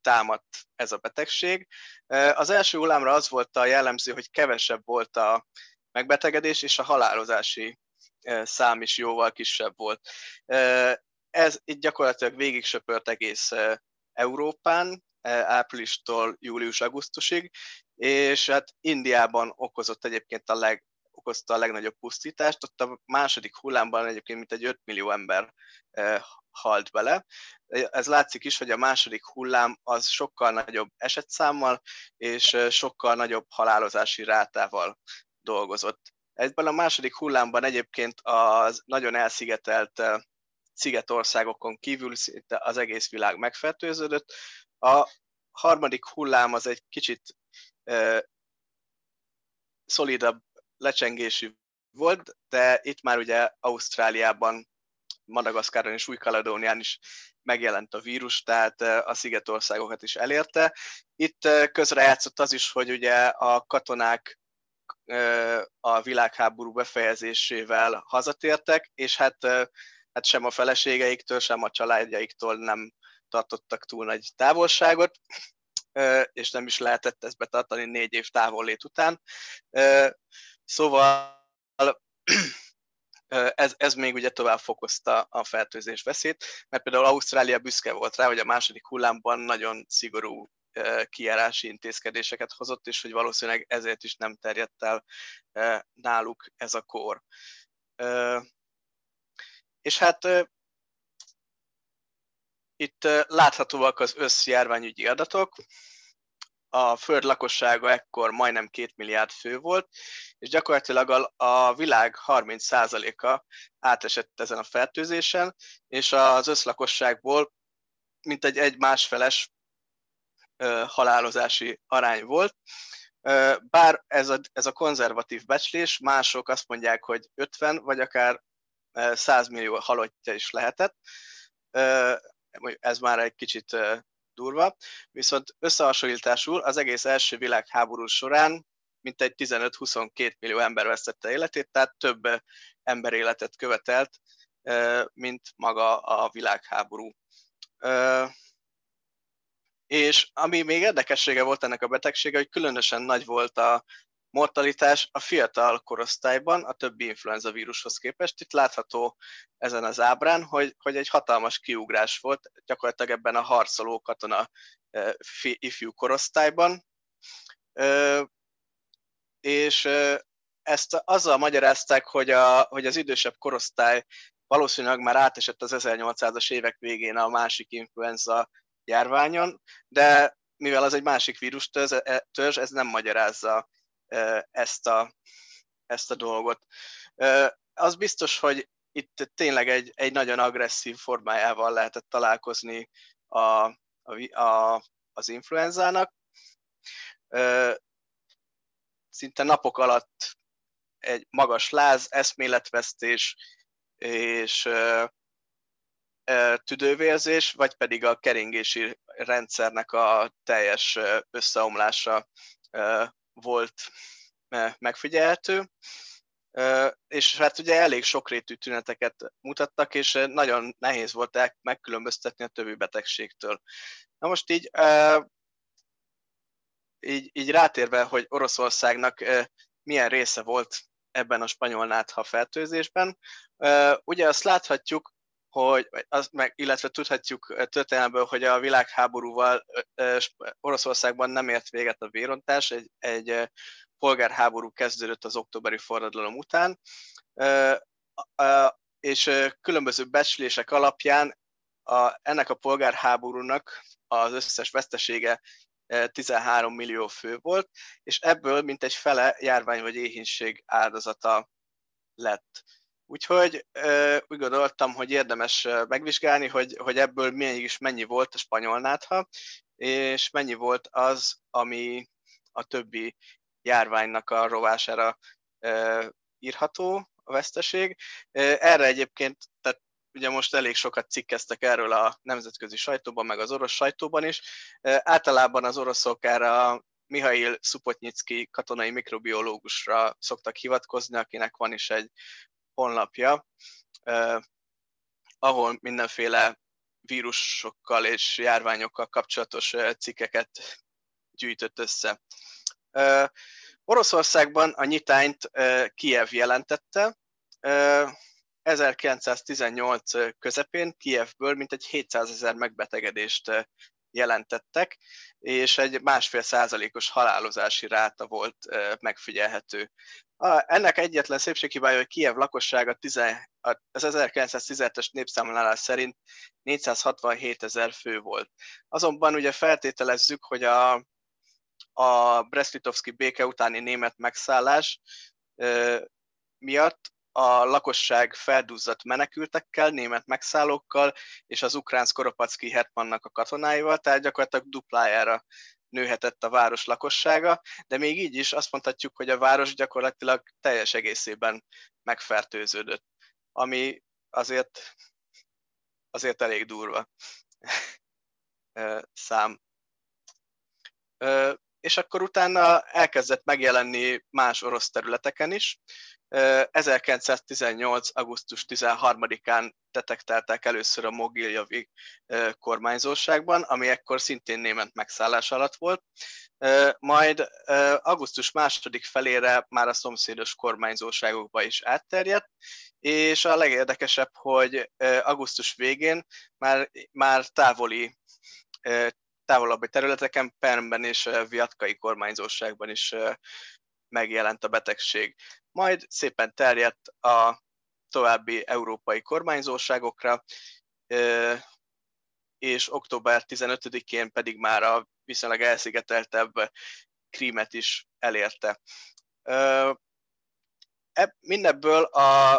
Speaker 3: támadt ez a betegség. Az első hullámra az volt a jellemző, hogy kevesebb volt a megbetegedés, és a halálozási szám is jóval kisebb volt. Ez itt gyakorlatilag végig söpört egész Európán, áprilistól július-augusztusig, és hát Indiában okozott egyébként a leg, okozta a legnagyobb pusztítást. Ott a második hullámban egyébként mint egy 5 millió ember halt bele. Ez látszik is, hogy a második hullám az sokkal nagyobb esetszámmal és sokkal nagyobb halálozási rátával dolgozott. Ebben a második hullámban egyébként az nagyon elszigetelt szigetországokon kívül szinte az egész világ megfertőződött. A harmadik hullám az egy kicsit szolidabb lecsengésű volt, de itt már ugye Ausztráliában, Madagaszkáron és Új-Kaledónián is megjelent a vírus, tehát a szigetországokat is elérte. Itt közrejátszott az is, hogy ugye a katonák a világháború befejezésével hazatértek, és hát, hát sem a feleségeiktől, sem a családjaiktól nem tartottak túl nagy távolságot, és nem is lehetett ezt betartani négy év távollét után. Szóval ez, ez még ugye tovább fokozta a fertőzés veszélyt, mert például Ausztrália büszke volt rá, hogy a második hullámban nagyon szigorú kijárási intézkedéseket hozott, és hogy valószínűleg ezért is nem terjedt el náluk ez a kor. És hát itt láthatóak az összjárványügyi adatok, a föld lakossága ekkor majdnem két milliárd fő volt, és gyakorlatilag a, világ 30%-a átesett ezen a fertőzésen, és az összlakosságból mintegy egy másfeles ö, halálozási arány volt. Bár ez a, ez a konzervatív becslés, mások azt mondják, hogy 50 vagy akár 100 millió halottja is lehetett. Ez már egy kicsit durva, viszont összehasonlításul az egész első világháború során mintegy 15-22 millió ember vesztette életét, tehát több ember életet követelt, mint maga a világháború. És ami még érdekessége volt ennek a betegsége, hogy különösen nagy volt a mortalitás a fiatal korosztályban a többi influenza vírushoz képest. Itt látható ezen az ábrán, hogy, hogy egy hatalmas kiugrás volt gyakorlatilag ebben a harcoló katona ifjú korosztályban. És ezt azzal magyarázták, hogy, a, hogy az idősebb korosztály valószínűleg már átesett az 1800-as évek végén a másik influenza járványon, de mivel az egy másik vírus törzs, ez nem magyarázza ezt a, ezt a dolgot. Az biztos, hogy itt tényleg egy, egy nagyon agresszív formájával lehetett találkozni a, a, a, az influenzának. Szinte napok alatt egy magas láz, eszméletvesztés és tüdővérzés, vagy pedig a keringési rendszernek a teljes összeomlása volt megfigyelhető, és hát ugye elég sokrétű tüneteket mutattak, és nagyon nehéz volt megkülönböztetni a többi betegségtől. Na most így, így, így rátérve, hogy Oroszországnak milyen része volt ebben a spanyol nátha fertőzésben, ugye azt láthatjuk, hogy, az meg, illetve tudhatjuk történelmből, hogy a világháborúval Oroszországban nem ért véget a vérontás, egy, egy polgárháború kezdődött az októberi forradalom után, és különböző becslések alapján a, ennek a polgárháborúnak az összes vesztesége 13 millió fő volt, és ebből mintegy fele járvány vagy éhínség áldozata lett. Úgyhogy úgy gondoltam, hogy érdemes megvizsgálni, hogy, hogy ebből mégis mennyi volt a spanyol nátha, és mennyi volt az, ami a többi járványnak a rovására írható a veszteség. Erre egyébként, tehát ugye most elég sokat cikkeztek erről a nemzetközi sajtóban, meg az orosz sajtóban is. Általában az oroszok erre a Mihail Szupotnyicki katonai mikrobiológusra szoktak hivatkozni, akinek van is egy honlapja, ahol mindenféle vírusokkal és járványokkal kapcsolatos cikkeket gyűjtött össze. Oroszországban a nyitányt Kiev jelentette. 1918 közepén Kievből mintegy 700 ezer megbetegedést jelentettek, és egy másfél százalékos halálozási ráta volt megfigyelhető. A, ennek egyetlen szépséghibája, hogy Kiev lakossága 10, az 1917-es népszámlálás szerint 467 ezer fő volt. Azonban ugye feltételezzük, hogy a, a Brest-Litovski béke utáni német megszállás miatt a lakosság felduzzadt menekültekkel, német megszállókkal és az ukrán Skoropacki hetmannak a katonáival, tehát gyakorlatilag duplájára nőhetett a város lakossága, de még így is azt mondhatjuk, hogy a város gyakorlatilag teljes egészében megfertőződött, ami azért, azért elég durva szám. És akkor utána elkezdett megjelenni más orosz területeken is, 1918. augusztus 13-án detektálták először a Mogiljavi kormányzóságban, ami ekkor szintén német megszállás alatt volt. Majd augusztus második felére már a szomszédos kormányzóságokba is átterjedt, és a legérdekesebb, hogy augusztus végén már, már távoli távolabbi területeken, Permben és Viatkai kormányzóságban is megjelent a betegség majd szépen terjedt a további európai kormányzóságokra, és október 15-én pedig már a viszonylag elszigeteltebb krímet is elérte. Mindebből a,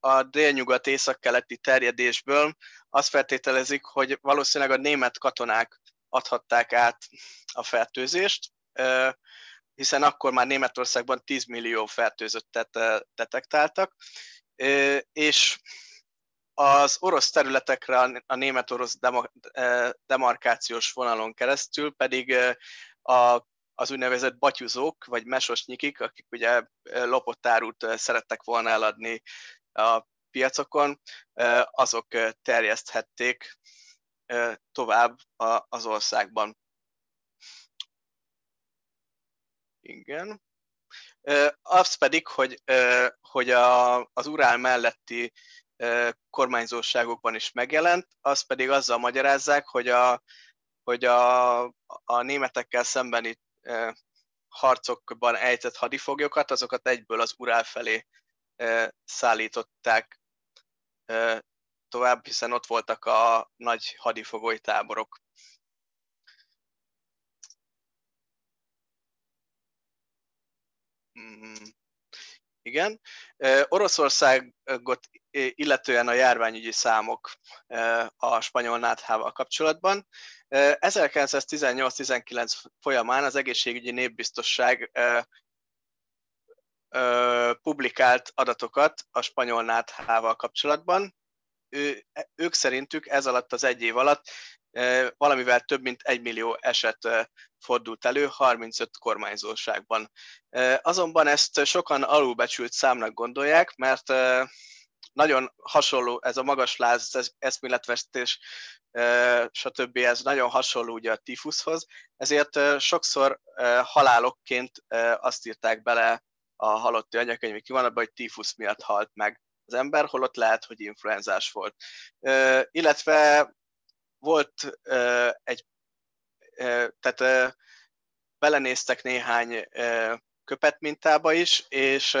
Speaker 3: a délnyugat északkeleti terjedésből azt feltételezik, hogy valószínűleg a német katonák adhatták át a fertőzést, hiszen akkor már Németországban 10 millió fertőzöttet detektáltak, és az orosz területekre a német-orosz demarkációs vonalon keresztül pedig a az úgynevezett batyuzók, vagy mesosnyikik, akik ugye lopott árut szerettek volna eladni a piacokon, azok terjeszthették tovább az országban. Igen. Az pedig, hogy, hogy a, az Urál melletti kormányzóságokban is megjelent, az pedig azzal magyarázzák, hogy a, hogy a, a németekkel szembeni harcokban ejtett hadifoglyokat, azokat egyből az Urál felé szállították tovább, hiszen ott voltak a nagy hadifogoly táborok. Mm, igen. Oroszországot illetően a járványügyi számok a spanyol náthával kapcsolatban. 1918-19 folyamán az egészségügyi népbiztosság publikált adatokat a spanyol náthával kapcsolatban. Ő, ők szerintük ez alatt az egy év alatt valamivel több mint egy millió eset fordult elő 35 kormányzóságban. Azonban ezt sokan alulbecsült számnak gondolják, mert nagyon hasonló ez a magas láz, ez eszméletvesztés, stb. ez nagyon hasonló ugye a tifuszhoz, ezért sokszor halálokként azt írták bele a halotti anyakönyvi kivonatba, hogy tifusz miatt halt meg az ember, holott lehet, hogy influenzás volt. Illetve volt egy, tehát belenéztek néhány köpetmintába is, és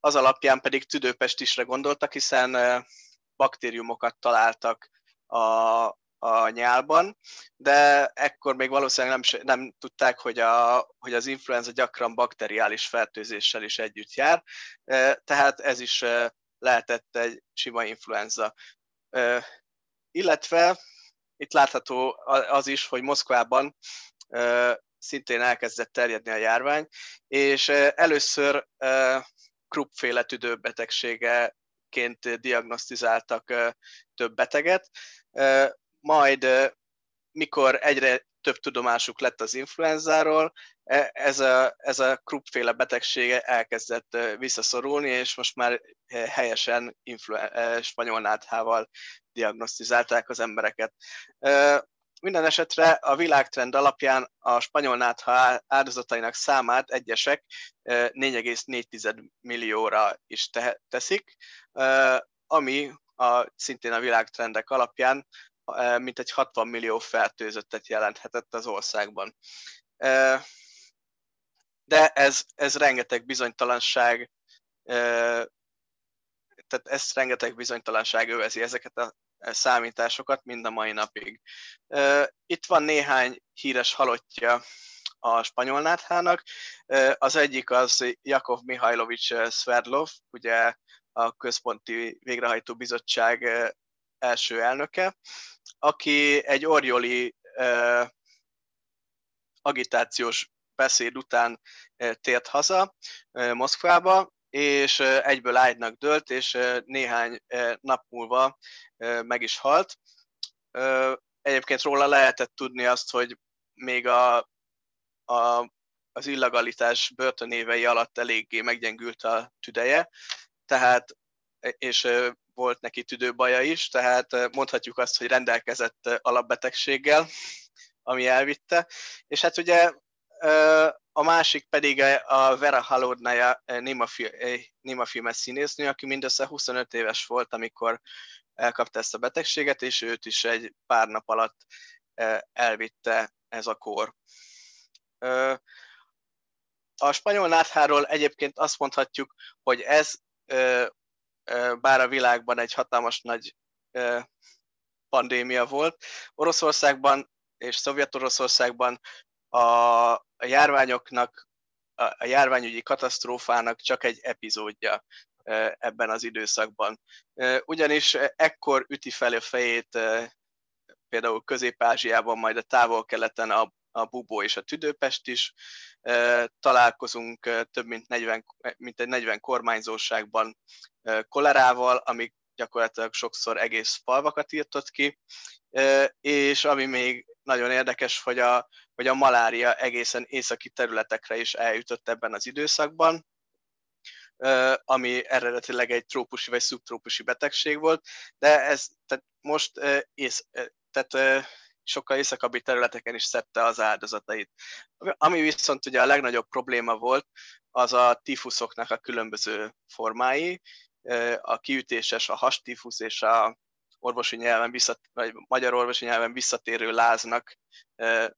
Speaker 3: az alapján pedig tüdőpestisre gondoltak, hiszen baktériumokat találtak a, a nyálban, de ekkor még valószínűleg nem, nem tudták, hogy, a, hogy az influenza gyakran bakteriális fertőzéssel is együtt jár, tehát ez is lehetett egy sima influenza. Illetve itt látható az is, hogy Moszkvában szintén elkezdett terjedni a járvány, és először Krupp-féle tüdőbetegségeként diagnosztizáltak több beteget, majd mikor egyre több tudomásuk lett az influenzáról, e, ez a, ez a Krupp-féle betegsége elkezdett visszaszorulni, és most már helyesen influ- spanyol náthával diagnosztizálták az embereket. Minden esetre a világtrend alapján a spanyol nátha áldozatainak számát egyesek 4,4 millióra is teszik, ami a, szintén a világtrendek alapján mintegy 60 millió fertőzöttet jelenthetett az országban. De ez, ez rengeteg bizonytalanság, tehát ez rengeteg bizonytalanság övezi ezeket a számításokat mind a mai napig. Itt van néhány híres halottja a spanyol náthának. Az egyik az Jakov Mihajlovics Sverdlov, ugye a Központi Végrehajtó Bizottság első elnöke, aki egy orjoli agitációs beszéd után tért haza Moszkvába, és egyből ágynak dőlt, és néhány nap múlva meg is halt. Egyébként róla lehetett tudni azt, hogy még a, a, az illegalitás börtönévei alatt eléggé meggyengült a tüdeje, tehát és volt neki tüdőbaja is, tehát mondhatjuk azt, hogy rendelkezett alapbetegséggel, ami elvitte. És hát ugye a másik pedig a Vera Halodnaya Nima filmes színésznő, aki mindössze 25 éves volt, amikor elkapta ezt a betegséget, és őt is egy pár nap alatt elvitte ez a kor. A spanyol nátháról egyébként azt mondhatjuk, hogy ez bár a világban egy hatalmas nagy pandémia volt, Oroszországban és Szovjet-Oroszországban a, járványoknak, a, a járványügyi katasztrófának csak egy epizódja ebben az időszakban. Ugyanis ekkor üti fel a fejét például Közép-Ázsiában, majd a távol-keleten a, a bubó és a tüdőpest is. Találkozunk több mint, 40, mint egy 40 kormányzóságban kolerával, amik gyakorlatilag sokszor egész falvakat írtott ki, és ami még nagyon érdekes, hogy a, hogy a malária egészen északi területekre is eljutott ebben az időszakban, ami eredetileg egy trópusi vagy szubtrópusi betegség volt, de ez tehát most ész, tehát sokkal északabbi területeken is szedte az áldozatait. Ami viszont ugye a legnagyobb probléma volt, az a tifuszoknak a különböző formái, a kiütéses, a hastífusz és a orvosi nyelven visszat, vagy magyar orvosi nyelven visszatérő láznak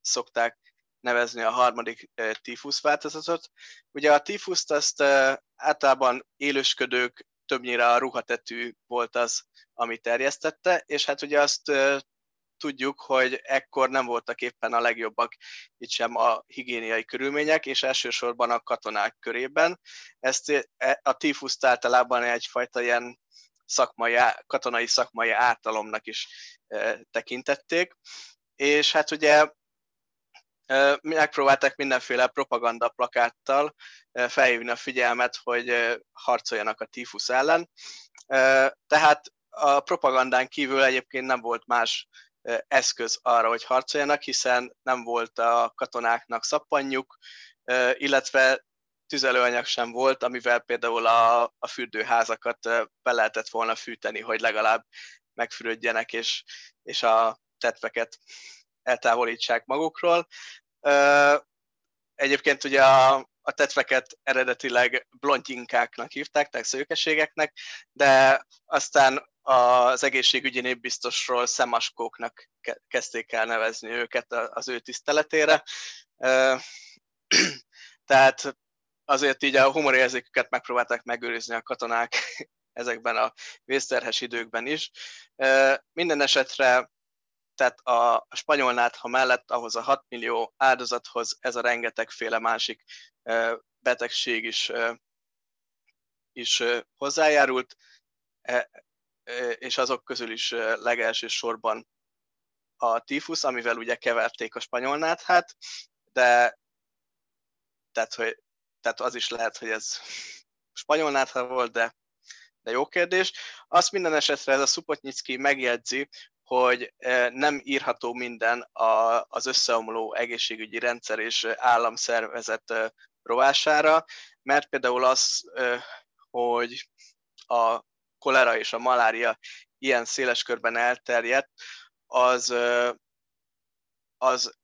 Speaker 3: szokták nevezni a harmadik tífusz változatot. Ugye a tífuszt azt általában élősködők, többnyire a ruhatetű volt az, ami terjesztette, és hát ugye azt tudjuk, hogy ekkor nem voltak éppen a legjobbak itt sem a higiéniai körülmények, és elsősorban a katonák körében. Ezt e, a tífuszt általában egyfajta ilyen szakmai, katonai szakmai ártalomnak is tekintették. És hát ugye megpróbálták mindenféle propaganda plakáttal felhívni a figyelmet, hogy harcoljanak a tífusz ellen. Tehát a propagandán kívül egyébként nem volt más eszköz arra, hogy harcoljanak, hiszen nem volt a katonáknak szappanjuk, illetve tüzelőanyag sem volt, amivel például a, a fürdőházakat be lehetett volna fűteni, hogy legalább megfürödjenek, és, és a tetveket eltávolítsák magukról. Egyébként ugye a, a tetveket eredetileg blondjinkáknak hívták, tehát szőkeségeknek, de aztán az egészségügyi népbiztosról szemaskóknak kezdték el nevezni őket az ő tiszteletére. Tehát azért így a humorérzéküket megpróbálták megőrizni a katonák ezekben a vészterhes időkben is. Minden esetre tehát a, spanyol nátha mellett ahhoz a 6 millió áldozathoz ez a rengetegféle másik betegség is, is hozzájárult, e, és azok közül is legelső sorban a tífusz, amivel ugye keverték a spanyol náthát, de tehát, hogy, tehát az is lehet, hogy ez spanyol nátha volt, de, de jó kérdés. Azt minden esetre ez a Szupotnyicki megjegyzi, hogy nem írható minden az összeomló egészségügyi rendszer és államszervezet rovására, mert például az, hogy a kolera és a malária ilyen széles körben elterjedt, az, az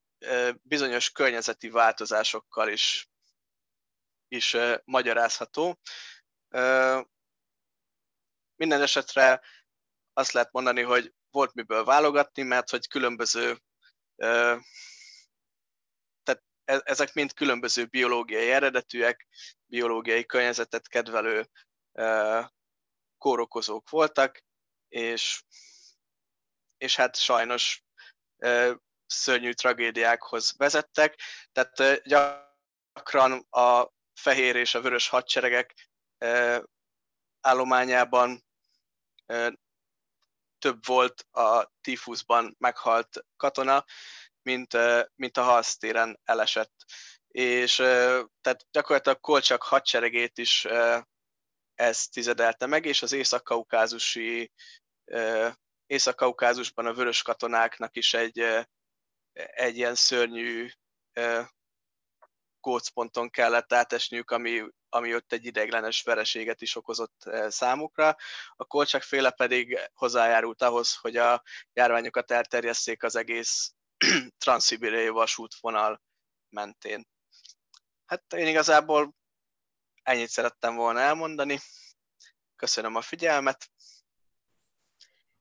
Speaker 3: bizonyos környezeti változásokkal is, is magyarázható. Minden esetre azt lehet mondani, hogy volt miből válogatni, mert hogy különböző, tehát e, ezek mind különböző biológiai eredetűek, biológiai környezetet kedvelő kórokozók voltak, és, és hát sajnos szörnyű tragédiákhoz vezettek. Tehát gyakran a fehér és a vörös hadseregek állományában több volt a tífuszban meghalt katona, mint, mint a harctéren elesett. És tehát gyakorlatilag Kolcsak hadseregét is ez tizedelte meg, és az észak-kaukázusi Észak-Kaukázusban a vörös katonáknak is egy, egy ilyen szörnyű gócponton kellett átesniük, ami, ami ott egy ideiglenes vereséget is okozott számukra. A kolcsak féle pedig hozzájárult ahhoz, hogy a járványokat elterjesszék az egész transzibériai vasútvonal mentén. Hát én igazából ennyit szerettem volna elmondani. Köszönöm a figyelmet.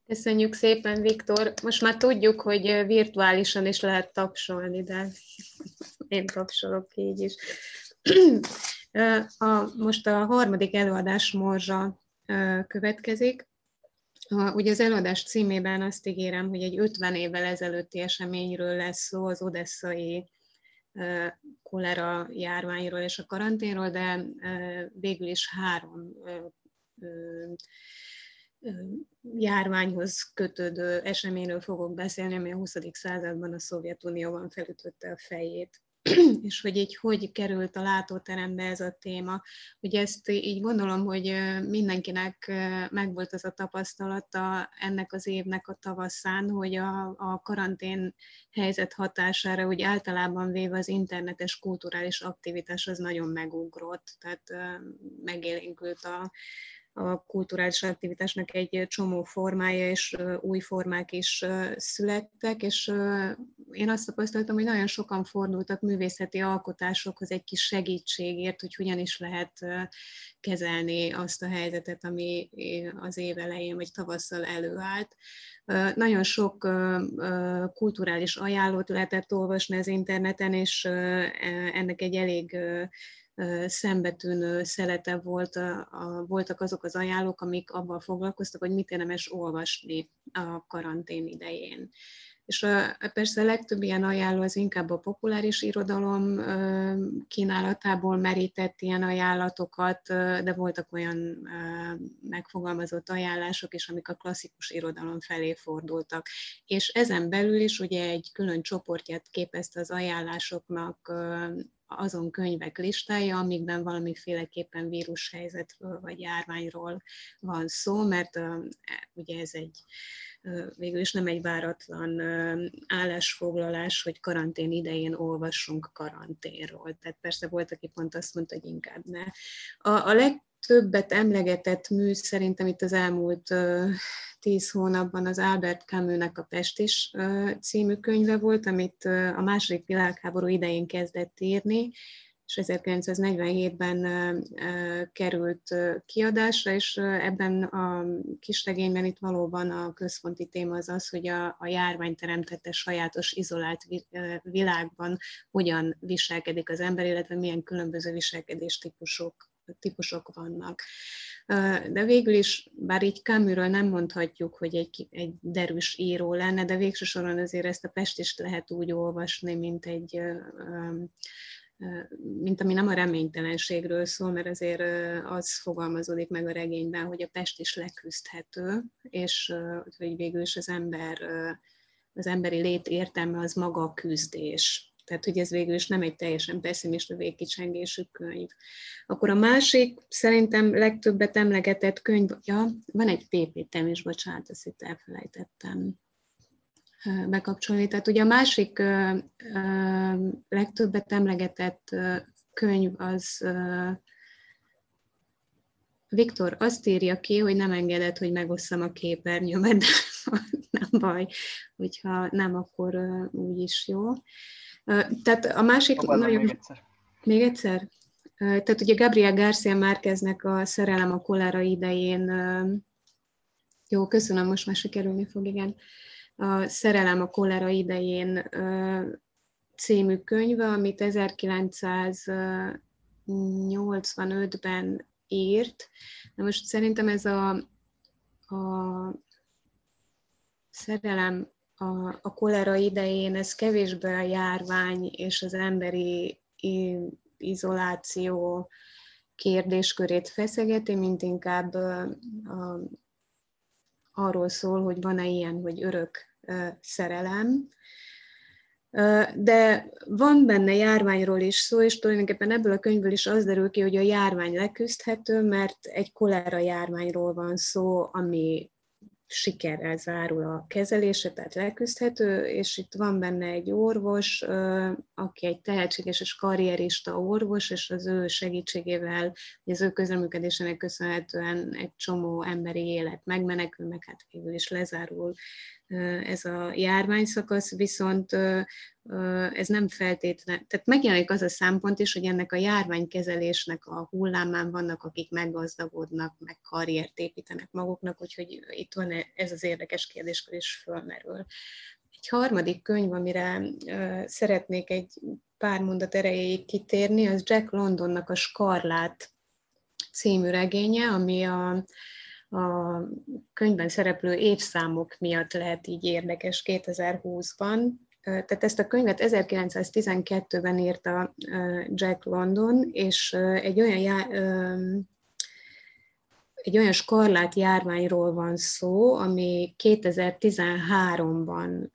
Speaker 1: Köszönjük szépen, Viktor. Most már tudjuk, hogy virtuálisan is lehet tapsolni, de én tapsolok így is. A, most a harmadik előadás morzsa következik. A, ugye az előadás címében azt ígérem, hogy egy 50 évvel ezelőtti eseményről lesz szó, az odesszai kolera járványról és a karanténról, de végül is három járványhoz kötődő eseményről fogok beszélni, ami a 20. században a Szovjetunióban felütötte a fejét. és hogy így hogy került a látóterembe ez a téma. Ugye ezt így gondolom, hogy mindenkinek megvolt az a tapasztalata ennek az évnek a tavaszán, hogy a, a karantén helyzet hatására, úgy általában véve az internetes kulturális aktivitás az nagyon megugrott, tehát megélénkült a, a kulturális aktivitásnak egy csomó formája, és új formák is születtek, és én azt tapasztaltam, hogy nagyon sokan fordultak művészeti alkotásokhoz egy kis segítségért, hogy hogyan is lehet kezelni azt a helyzetet, ami az év elején vagy tavasszal előállt. Nagyon sok kulturális ajánlót lehetett olvasni az interneten, és ennek egy elég szembetűnő szelete volt, a, a, voltak azok az ajánlók, amik abban foglalkoztak, hogy mit érdemes olvasni a karantén idején. És a, persze a legtöbb ilyen ajánló az inkább a populáris irodalom kínálatából merített ilyen ajánlatokat, de voltak olyan megfogalmazott ajánlások is, amik a klasszikus irodalom felé fordultak. És ezen belül is ugye egy külön csoportját képezte az ajánlásoknak azon könyvek listája, amikben valamiféleképpen vírushelyzetről vagy járványról van szó, mert ugye ez egy végül is nem egy váratlan állásfoglalás, hogy karantén idején olvassunk karanténról. Tehát persze volt, aki pont azt mondta, hogy inkább ne. A, a legtöbbet emlegetett mű szerintem itt az elmúlt tíz hónapban az Albert Camus-nek a Pestis című könyve volt, amit a második világháború idején kezdett írni, és 1947-ben került kiadásra, és ebben a kisregényben itt valóban a központi téma az az, hogy a, a járvány teremtette sajátos, izolált világban hogyan viselkedik az ember, illetve milyen különböző viselkedés típusok, típusok vannak. De végül is, bár így Camusről nem mondhatjuk, hogy egy, egy derűs író lenne, de végső soron azért ezt a Pestist lehet úgy olvasni, mint egy mint ami nem a reménytelenségről szól, mert azért az fogalmazódik meg a regényben, hogy a Pest is leküzdhető, és hogy végül is az ember, az emberi lét értelme az maga a küzdés. Tehát, hogy ez végül is nem egy teljesen pessimista végkicsengésű könyv. Akkor a másik, szerintem legtöbbet emlegetett könyv, ja, van egy PPT-m is, bocsánat, ezt itt elfelejtettem bekapcsolni. Tehát ugye a másik legtöbbet emlegetett könyv az Viktor azt írja ki, hogy nem engedett, hogy megosszam a képernyőmet, de nem baj, hogyha nem, akkor úgy is jó. Tehát a másik
Speaker 4: Próbálom nagyon... Még egyszer.
Speaker 1: Még egyszer? Tehát ugye Gabriel Garcia Márqueznek a Szerelem a kolára idején, jó, köszönöm, most már sikerülni fog, igen a Szerelem a kolera idején című könyve, amit 1985-ben írt. Na most szerintem ez a, a szerelem a, a kolera idején, ez kevésbé a járvány és az emberi izoláció kérdéskörét feszegeti, mint inkább a, arról szól, hogy van-e ilyen, hogy örök szerelem, de van benne járványról is szó, és tulajdonképpen ebből a könyvből is az derül ki, hogy a járvány leküzdhető, mert egy kolera járványról van szó, ami sikerrel zárul a kezelése, tehát leküzdhető, és itt van benne egy orvos, aki egy tehetséges és karrierista orvos, és az ő segítségével, az ő közreműködésének köszönhetően egy csomó emberi élet megmenekül, meg hát végül is lezárul ez a járványszakasz, viszont ez nem feltétlen, tehát megjelenik az a szempont is, hogy ennek a járványkezelésnek a hullámán vannak, akik meggazdagodnak, meg karriert építenek maguknak, úgyhogy itt van ez az érdekes kérdéskör is fölmerül. Egy harmadik könyv, amire szeretnék egy pár mondat erejéig kitérni, az Jack Londonnak a Skarlát című regénye, ami a a könyvben szereplő évszámok miatt lehet így érdekes 2020-ban. Tehát ezt a könyvet 1912-ben írta Jack London, és egy olyan, egy olyan skarlát járványról van szó, ami 2013-ban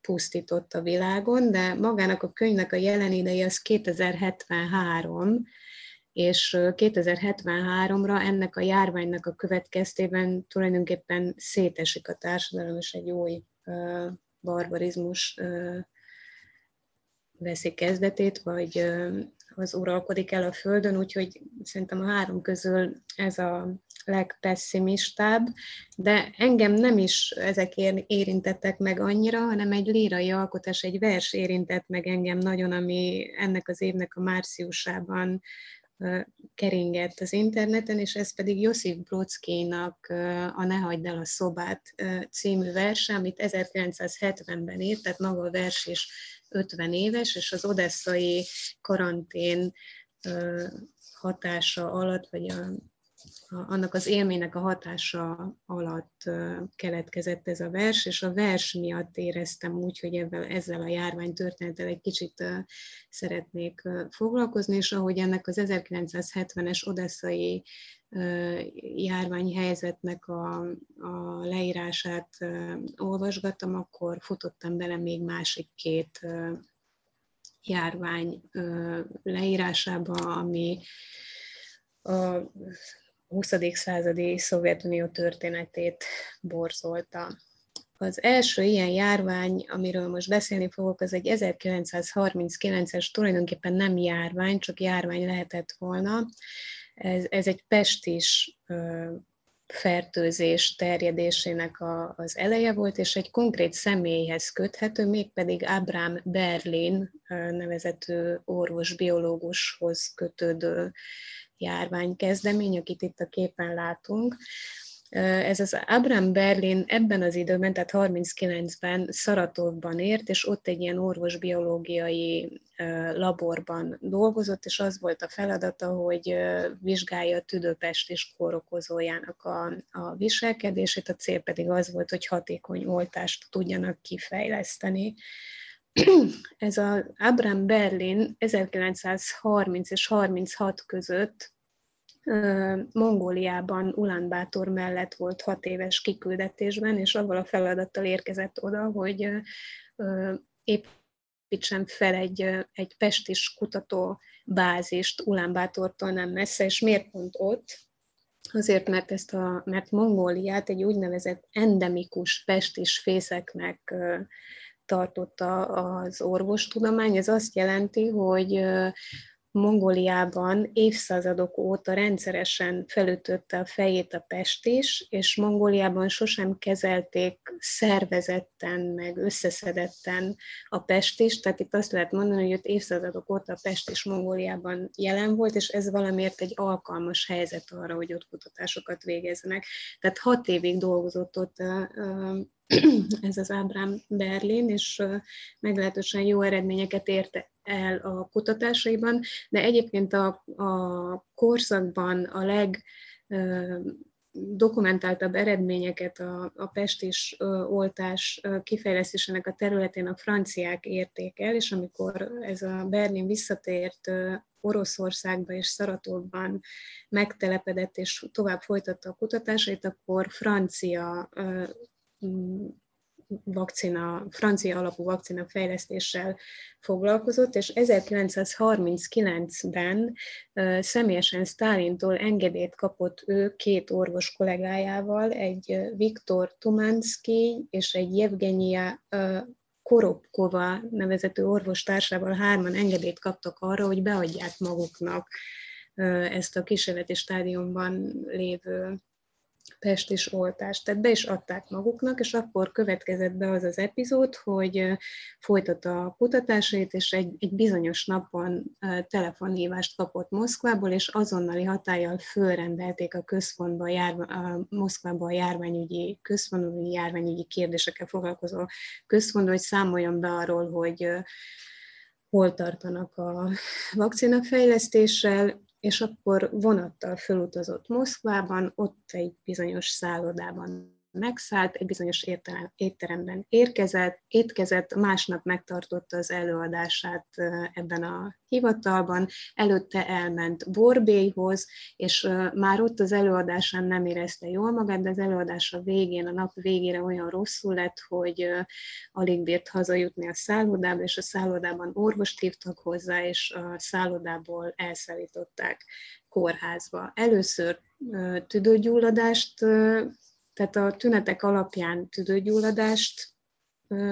Speaker 1: pusztított a világon, de magának a könyvnek a jelen ideje az 2073, és 2073-ra ennek a járványnak a következtében tulajdonképpen szétesik a társadalom, és egy új barbarizmus veszi kezdetét, vagy az uralkodik el a Földön, úgyhogy szerintem a három közül ez a legpesszimistább, de engem nem is ezek érintettek meg annyira, hanem egy lírai alkotás, egy vers érintett meg engem nagyon, ami ennek az évnek a márciusában keringett az interneten, és ez pedig Josif Brodskynak a Ne hagyd el a szobát című verse, amit 1970-ben írt, tehát maga a vers is 50 éves, és az odesszai karantén hatása alatt, vagy a annak az élménynek a hatása alatt keletkezett ez a vers, és a vers miatt éreztem úgy, hogy ezzel, ezzel a járvány történettel egy kicsit szeretnék foglalkozni, és ahogy ennek az 1970-es odesszai járványhelyzetnek a, a leírását olvasgattam, akkor futottam bele még másik két járvány leírásába, ami a 20. századi Szovjetunió történetét borzolta. Az első ilyen járvány, amiről most beszélni fogok, az egy 1939-es, tulajdonképpen nem járvány, csak járvány lehetett volna. Ez, ez egy pestis fertőzés terjedésének a, az eleje volt, és egy konkrét személyhez köthető, mégpedig Abraham Berlin nevezető orvos-biológushoz kötődő járványkezdemény, akit itt a képen látunk. Ez az Abraham Berlin ebben az időben, tehát 39-ben Szaratovban ért, és ott egy ilyen orvosbiológiai laborban dolgozott, és az volt a feladata, hogy vizsgálja a tüdőpest és kórokozójának a, a viselkedését, a cél pedig az volt, hogy hatékony oltást tudjanak kifejleszteni. Ez az Abraham Berlin 1930 és 36 között Mongóliában Ulaanbaatar mellett volt hat éves kiküldetésben, és avval a feladattal érkezett oda, hogy építsen fel egy, egy pestis kutató bázist Ulaanbaatartól nem messze, és miért pont ott? Azért, mert, ezt a, mert Mongóliát egy úgynevezett endemikus pestis fészeknek tartotta az orvostudomány. Ez azt jelenti, hogy Mongóliában évszázadok óta rendszeresen felütötte a fejét a pestis, és Mongóliában sosem kezelték szervezetten, meg összeszedetten a pestis, tehát itt azt lehet mondani, hogy ott évszázadok óta a pestis Mongóliában jelen volt, és ez valamiért egy alkalmas helyzet arra, hogy ott kutatásokat végezzenek. Tehát hat évig dolgozott ott ez az Ábrám Berlin, és meglehetősen jó eredményeket érte el a kutatásaiban, de egyébként a, a korszakban a leg dokumentáltabb eredményeket a, a pestis oltás kifejlesztésének a területén a franciák érték el, és amikor ez a Berlin visszatért Oroszországba és Szaratovban megtelepedett és tovább folytatta a kutatásait, akkor francia vakcina, francia alapú vakcina fejlesztéssel foglalkozott, és 1939-ben személyesen Stálintól engedélyt kapott ő két orvos kollégájával, egy Viktor Tumansky és egy Jevgenia Koropkova nevezető orvostársával hárman engedélyt kaptak arra, hogy beadják maguknak ezt a kísérleti stádiumban lévő pestis oltást. Tehát be is adták maguknak, és akkor következett be az az epizód, hogy folytatta a kutatásait, és egy, egy bizonyos napon telefonhívást kapott Moszkvából, és azonnali hatállyal fölrendelték a központba, a, járva, a Moszkvába a járványügyi központban, járványügyi kérdésekkel foglalkozó központba, hogy számoljon be arról, hogy hol tartanak a vakcinafejlesztéssel, és akkor vonattal felutazott Moszkvában, ott egy bizonyos szállodában megszállt, egy bizonyos étteremben érkezett, étkezett, másnap megtartotta az előadását ebben a hivatalban, előtte elment Borbélyhoz, és már ott az előadásán nem érezte jól magát, de az előadása végén, a nap végére olyan rosszul lett, hogy alig bírt hazajutni a szállodába, és a szállodában orvost hívtak hozzá, és a szállodából elszállították kórházba. Először tüdőgyulladást, tehát a tünetek alapján tüdőgyulladást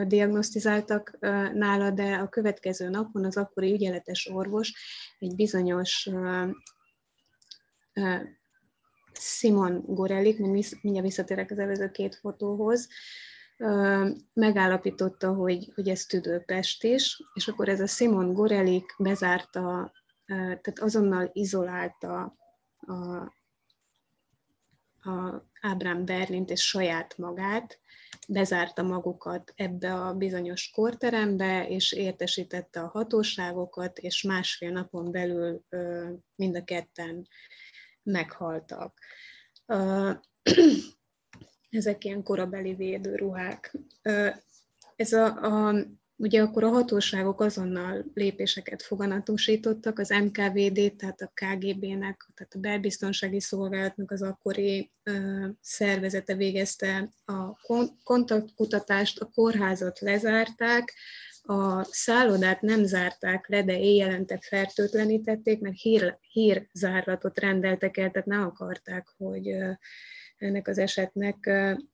Speaker 1: diagnosztizáltak nála, de a következő napon az akkori ügyeletes orvos egy bizonyos Simon Gorelik, mindjárt visszatérek az előző két fotóhoz, megállapította, hogy, hogy ez tüdőpest is, és akkor ez a Simon Gorelik bezárta, tehát azonnal izolálta a, a Ábrám Berlint és saját magát, bezárta magukat ebbe a bizonyos korterembe, és értesítette a hatóságokat, és másfél napon belül mind a ketten meghaltak. Ezek ilyen korabeli védőruhák. Ez a, a Ugye akkor a hatóságok azonnal lépéseket foganatosítottak, az MKVD, tehát a KGB-nek, tehát a belbiztonsági szolgálatnak az akkori ö, szervezete végezte a kontaktkutatást, a kórházat lezárták, a szállodát nem zárták le, de éjjelente fertőtlenítették, mert hír, hírzárlatot rendeltek el, tehát nem akarták, hogy ennek az esetnek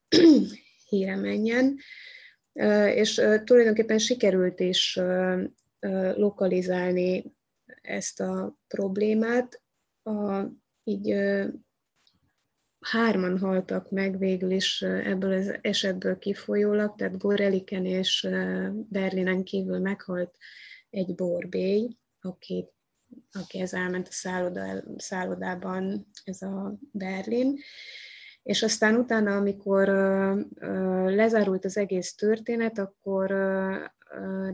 Speaker 1: híre menjen és tulajdonképpen sikerült is lokalizálni ezt a problémát. A, így hárman haltak meg végül is ebből az esetből kifolyólag, tehát Goreliken és Berlinen kívül meghalt egy borbély, aki, ez elment a szálloda, szállodában, ez a Berlin, és aztán utána, amikor lezárult az egész történet, akkor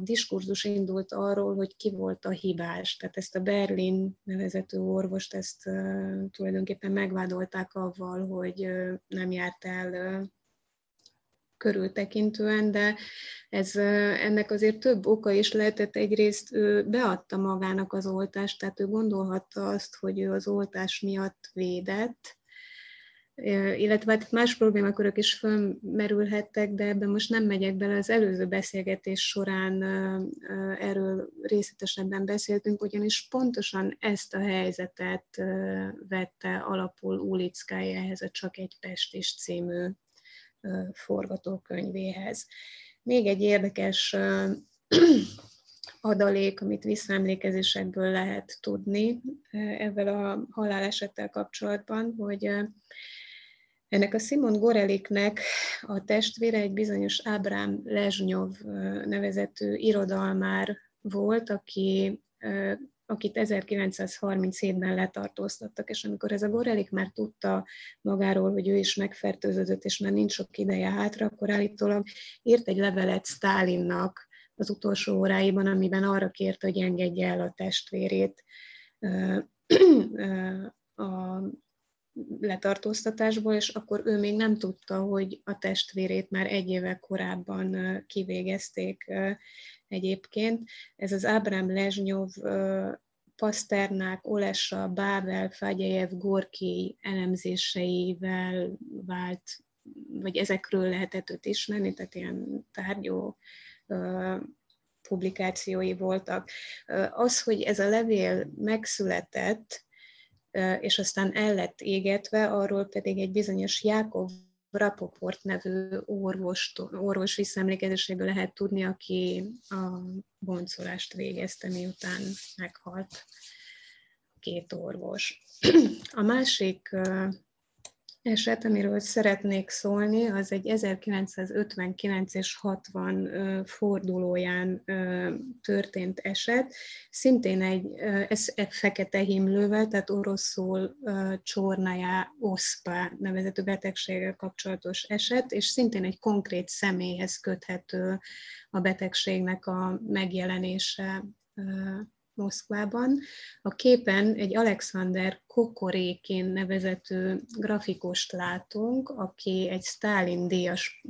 Speaker 1: diskurzus indult arról, hogy ki volt a hibás. Tehát ezt a Berlin nevezető orvost, ezt tulajdonképpen megvádolták avval, hogy nem járt el körültekintően, de ez, ennek azért több oka is lehetett. Egyrészt ő beadta magának az oltást, tehát ő gondolhatta azt, hogy ő az oltás miatt védett, illetve hát más problémakörök is fölmerülhettek, de ebben most nem megyek bele. Az előző beszélgetés során erről részletesebben beszéltünk, ugyanis pontosan ezt a helyzetet vette alapul Ulickája ehhez a Csak egy Pestis című forgatókönyvéhez. Még egy érdekes adalék, amit visszaemlékezésekből lehet tudni ezzel a halálesettel kapcsolatban, hogy ennek a Simon Goreliknek a testvére egy bizonyos Ábrám Lezsnyov nevezető irodalmár volt, aki, akit 1937-ben letartóztattak, és amikor ez a Gorelik már tudta magáról, hogy ő is megfertőződött, és már nincs sok ideje hátra, akkor állítólag írt egy levelet Stálinnak az utolsó óráiban, amiben arra kérte, hogy engedje el a testvérét a letartóztatásból, és akkor ő még nem tudta, hogy a testvérét már egy éve korábban kivégezték egyébként. Ez az Ábrám Lezsnyov Paszternák, Olesa, Bábel, Fagyejev, Gorki elemzéseivel vált, vagy ezekről lehetett őt ismerni, tehát ilyen tárgyó publikációi voltak. Az, hogy ez a levél megszületett, és aztán el lett égetve, arról pedig egy bizonyos Jákov Rapoport nevű orvos, orvos visszaemlékezéséből lehet tudni, aki a boncolást végezte, miután meghalt két orvos. A másik eset, amiről szeretnék szólni, az egy 1959 és 60 fordulóján történt eset. Szintén egy, ez egy fekete himlővel, tehát oroszul csornájá oszpá nevezető betegséggel kapcsolatos eset, és szintén egy konkrét személyhez köthető a betegségnek a megjelenése Moszkvában. A képen egy Alexander Kokorékén nevezető grafikost látunk, aki egy Stalin díjas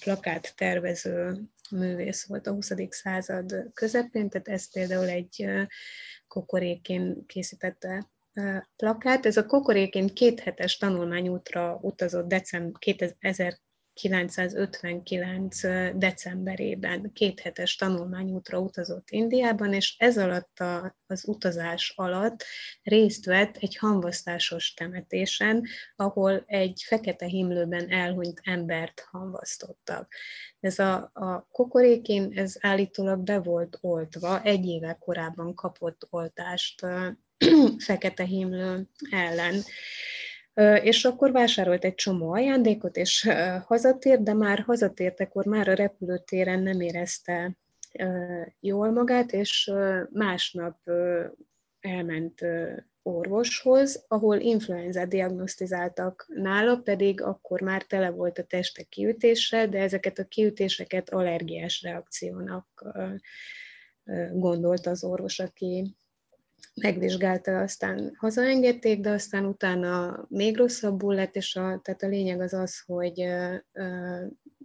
Speaker 1: plakát tervező művész volt a 20. század közepén, tehát ez például egy Kokorékén készítette plakát. Ez a Kokorékén kéthetes tanulmányútra utazott december 2000 1959. decemberében kéthetes tanulmányútra utazott Indiában, és ez alatt a, az utazás alatt részt vett egy hamvasztásos temetésen, ahol egy fekete himlőben elhunyt embert hamvasztottak. Ez a, a kokorékén, ez állítólag be volt oltva, egy éve korábban kapott oltást fekete himlő ellen és akkor vásárolt egy csomó ajándékot, és hazatért, de már hazatértekor már a repülőtéren nem érezte jól magát, és másnap elment orvoshoz, ahol influenzát diagnosztizáltak nála, pedig akkor már tele volt a teste kiütéssel, de ezeket a kiütéseket allergiás reakciónak gondolta az orvos, aki megvizsgálta, aztán hazaengedték, de aztán utána még rosszabbul lett, és a, tehát a lényeg az az, hogy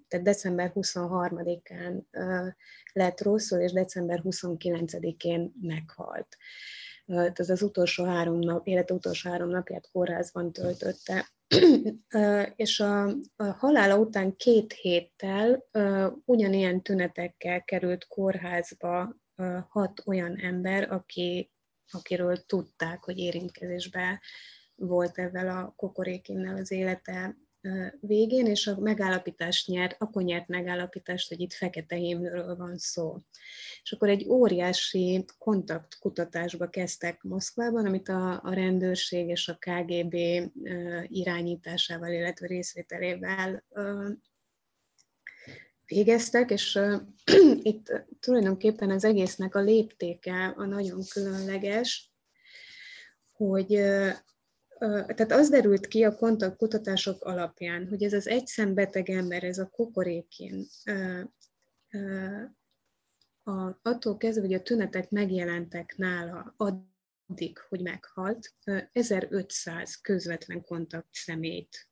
Speaker 1: tehát december 23-án lett rosszul, és december 29-én meghalt. Tehát az utolsó három nap, élet utolsó három napját kórházban töltötte. és a, a halála után két héttel ugyanilyen tünetekkel került kórházba hat olyan ember, aki akiről tudták, hogy érintkezésben volt ezzel a kokorékinnel az élete végén, és a megállapítást nyert, akkor nyert megállapítást, hogy itt fekete hímről van szó. És akkor egy óriási kontaktkutatásba kezdtek Moszkvában, amit a, a rendőrség és a KGB irányításával, illetve részvételével végeztek, és itt tulajdonképpen az egésznek a léptéke a nagyon különleges, hogy tehát az derült ki a kontaktkutatások alapján, hogy ez az egyszembeteg ember, ez a kokorékén, a, attól kezdve, hogy a tünetek megjelentek nála addig, hogy meghalt, 1500 közvetlen kontakt szemét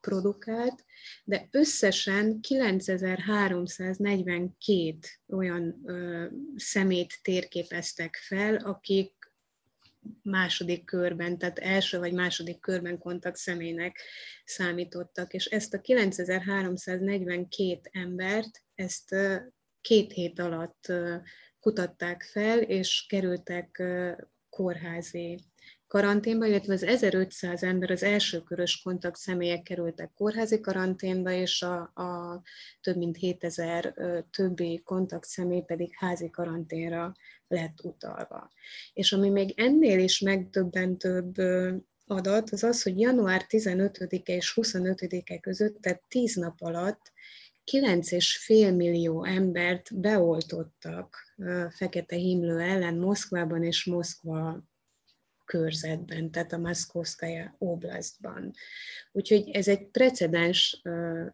Speaker 1: produkált, de összesen 9342 olyan szemét térképeztek fel, akik második körben, tehát első vagy második körben kontakt személynek számítottak, és ezt a 9342 embert, ezt két hét alatt kutatták fel, és kerültek kórházi karanténba, illetve az 1500 ember, az első körös kontakt személyek kerültek kórházi karanténba, és a, a több mint 7000 többi kontakt személy pedig házi karanténra lett utalva. És ami még ennél is megdöbbentőbb adat, az az, hogy január 15-e és 25-e között, tehát 10 nap alatt 9,5 millió embert beoltottak fekete himlő ellen Moszkvában és Moszkva körzetben, tehát a Maszkószkaja oblastban. Úgyhogy ez egy precedens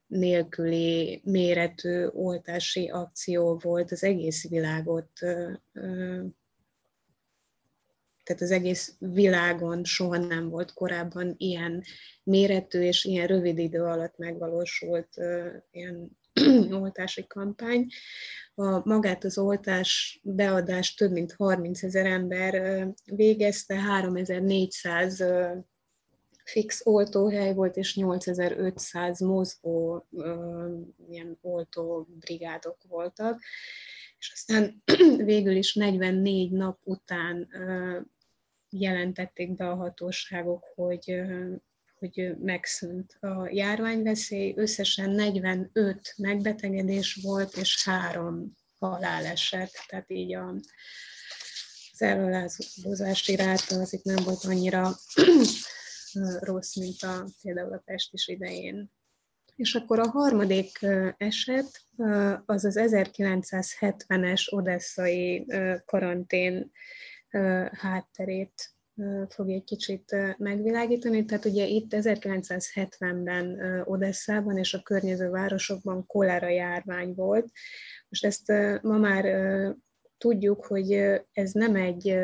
Speaker 1: nélküli méretű oltási akció volt az egész világot tehát az egész világon soha nem volt korábban ilyen méretű és ilyen rövid idő alatt megvalósult ilyen oltási kampány. A, magát az oltás beadást több mint 30 ezer ember végezte, 3400 fix oltóhely volt, és 8500 mozgó ilyen oltóbrigádok voltak. És aztán végül is 44 nap után jelentették be a hatóságok, hogy hogy megszűnt a járványveszély. Összesen 45 megbetegedés volt, és három haláleset, tehát így a, az elhalálozási ráta az itt nem volt annyira rossz, mint a, például a pestis idején. És akkor a harmadik eset az az 1970-es odesszai karantén hátterét fog egy kicsit megvilágítani. Tehát ugye itt 1970-ben Odesszában és a környező városokban kolára járvány volt. Most ezt ma már tudjuk, hogy ez nem egy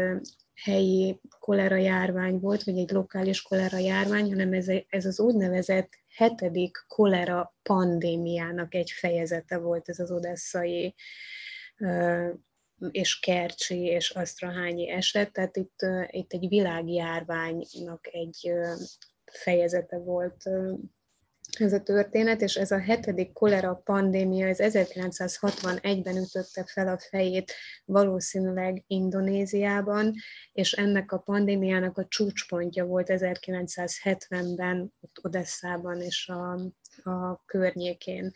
Speaker 1: helyi kolera járvány volt, vagy egy lokális kolera járvány, hanem ez, ez az úgynevezett hetedik kolera pandémiának egy fejezete volt ez az odesszai és Kercsi és Asztrahányi eset, tehát itt, itt egy világjárványnak egy fejezete volt ez a történet, és ez a hetedik kolera pandémia, ez 1961-ben ütötte fel a fejét valószínűleg Indonéziában, és ennek a pandémiának a csúcspontja volt 1970-ben ott Odesszában és a, a környékén.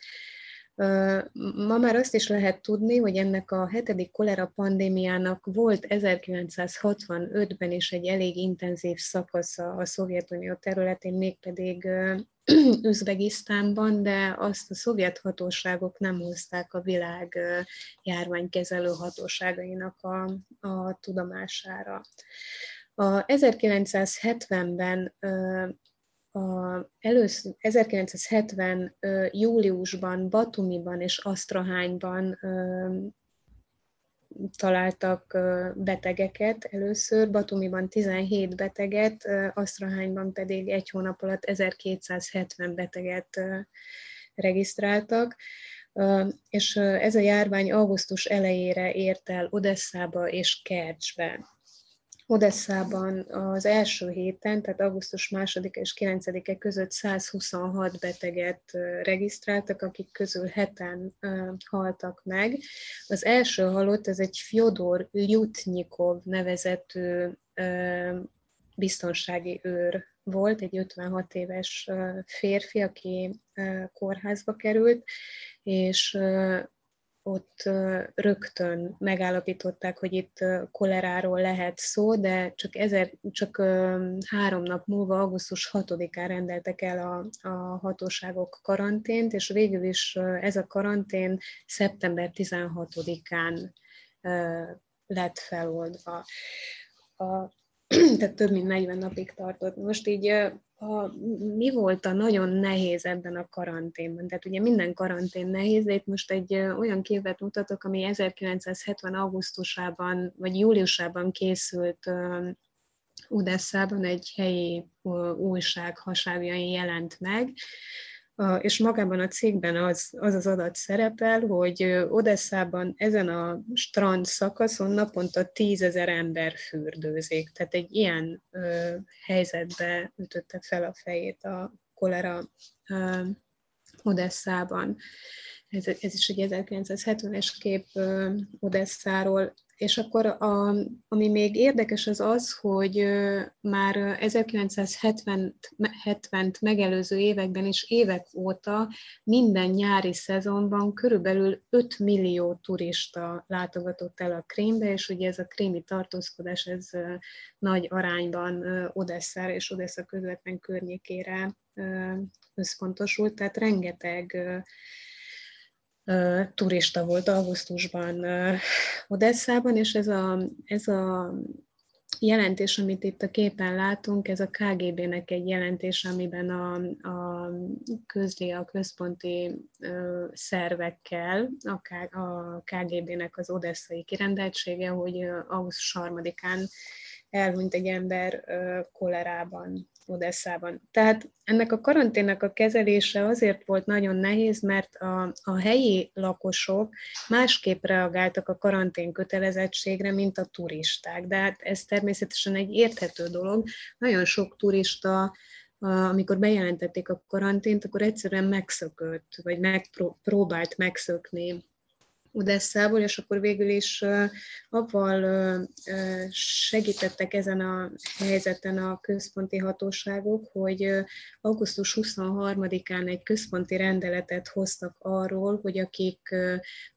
Speaker 1: Ma már azt is lehet tudni, hogy ennek a hetedik kolera pandémiának volt 1965-ben is egy elég intenzív szakasza a Szovjetunió területén, mégpedig Üzbegisztánban, de azt a szovjet hatóságok nem hozták a világ járványkezelő hatóságainak a, a tudomására. A 1970-ben a először 1970 júliusban Batumiban és Asztrahányban találtak betegeket először, Batumiban 17 beteget, Asztrahányban pedig egy hónap alatt 1270 beteget regisztráltak, és ez a járvány augusztus elejére ért el Odesszába és Kercsbe. Odesszában az első héten, tehát augusztus 2 és 9-e között 126 beteget regisztráltak, akik közül heten haltak meg. Az első halott, ez egy Fyodor Lyutnyikov nevezetű biztonsági őr volt, egy 56 éves férfi, aki kórházba került, és ott rögtön megállapították, hogy itt koleráról lehet szó, de csak, ezer, csak három nap múlva, augusztus 6-án rendeltek el a, a hatóságok karantént, és végül is ez a karantén szeptember 16-án lett feloldva. A, tehát több mint 40 napig tartott. Most így a, mi volt a nagyon nehéz ebben a karanténban? Tehát ugye minden karantén nehéz, de itt most egy olyan képet mutatok, ami 1970. augusztusában vagy júliusában készült Udesszában egy helyi újság hasábjain jelent meg, és magában a cégben az, az az adat szerepel, hogy Odesszában ezen a strand szakaszon naponta tízezer ember fürdőzik. Tehát egy ilyen ö, helyzetbe ütötte fel a fejét a kolera ö, Odesszában. Ez, ez is egy 1970-es kép ö, Odesszáról és akkor a, ami még érdekes az az, hogy már 1970-t megelőző években és évek óta minden nyári szezonban körülbelül 5 millió turista látogatott el a Krémbe, és ugye ez a krémi tartózkodás ez nagy arányban Odesszára és Odessa közvetlen környékére összpontosult, tehát rengeteg turista volt augusztusban Odesszában, és ez a, ez a jelentés, amit itt a képen látunk, ez a KGB-nek egy jelentés, amiben a, a közli a központi ö, szervekkel, a, a KGB-nek az odesszai kirendeltsége, hogy augusztus 3-án elhunyt egy ember ö, kolerában Odesszában. Tehát ennek a karanténnak a kezelése azért volt nagyon nehéz, mert a, a helyi lakosok másképp reagáltak a karantén kötelezettségre, mint a turisták. De hát ez természetesen egy érthető dolog. Nagyon sok turista amikor bejelentették a karantént, akkor egyszerűen megszökött, vagy megpróbált megszökni Udesszából, és akkor végül is avval segítettek ezen a helyzeten a központi hatóságok, hogy augusztus 23-án egy központi rendeletet hoztak arról, hogy akik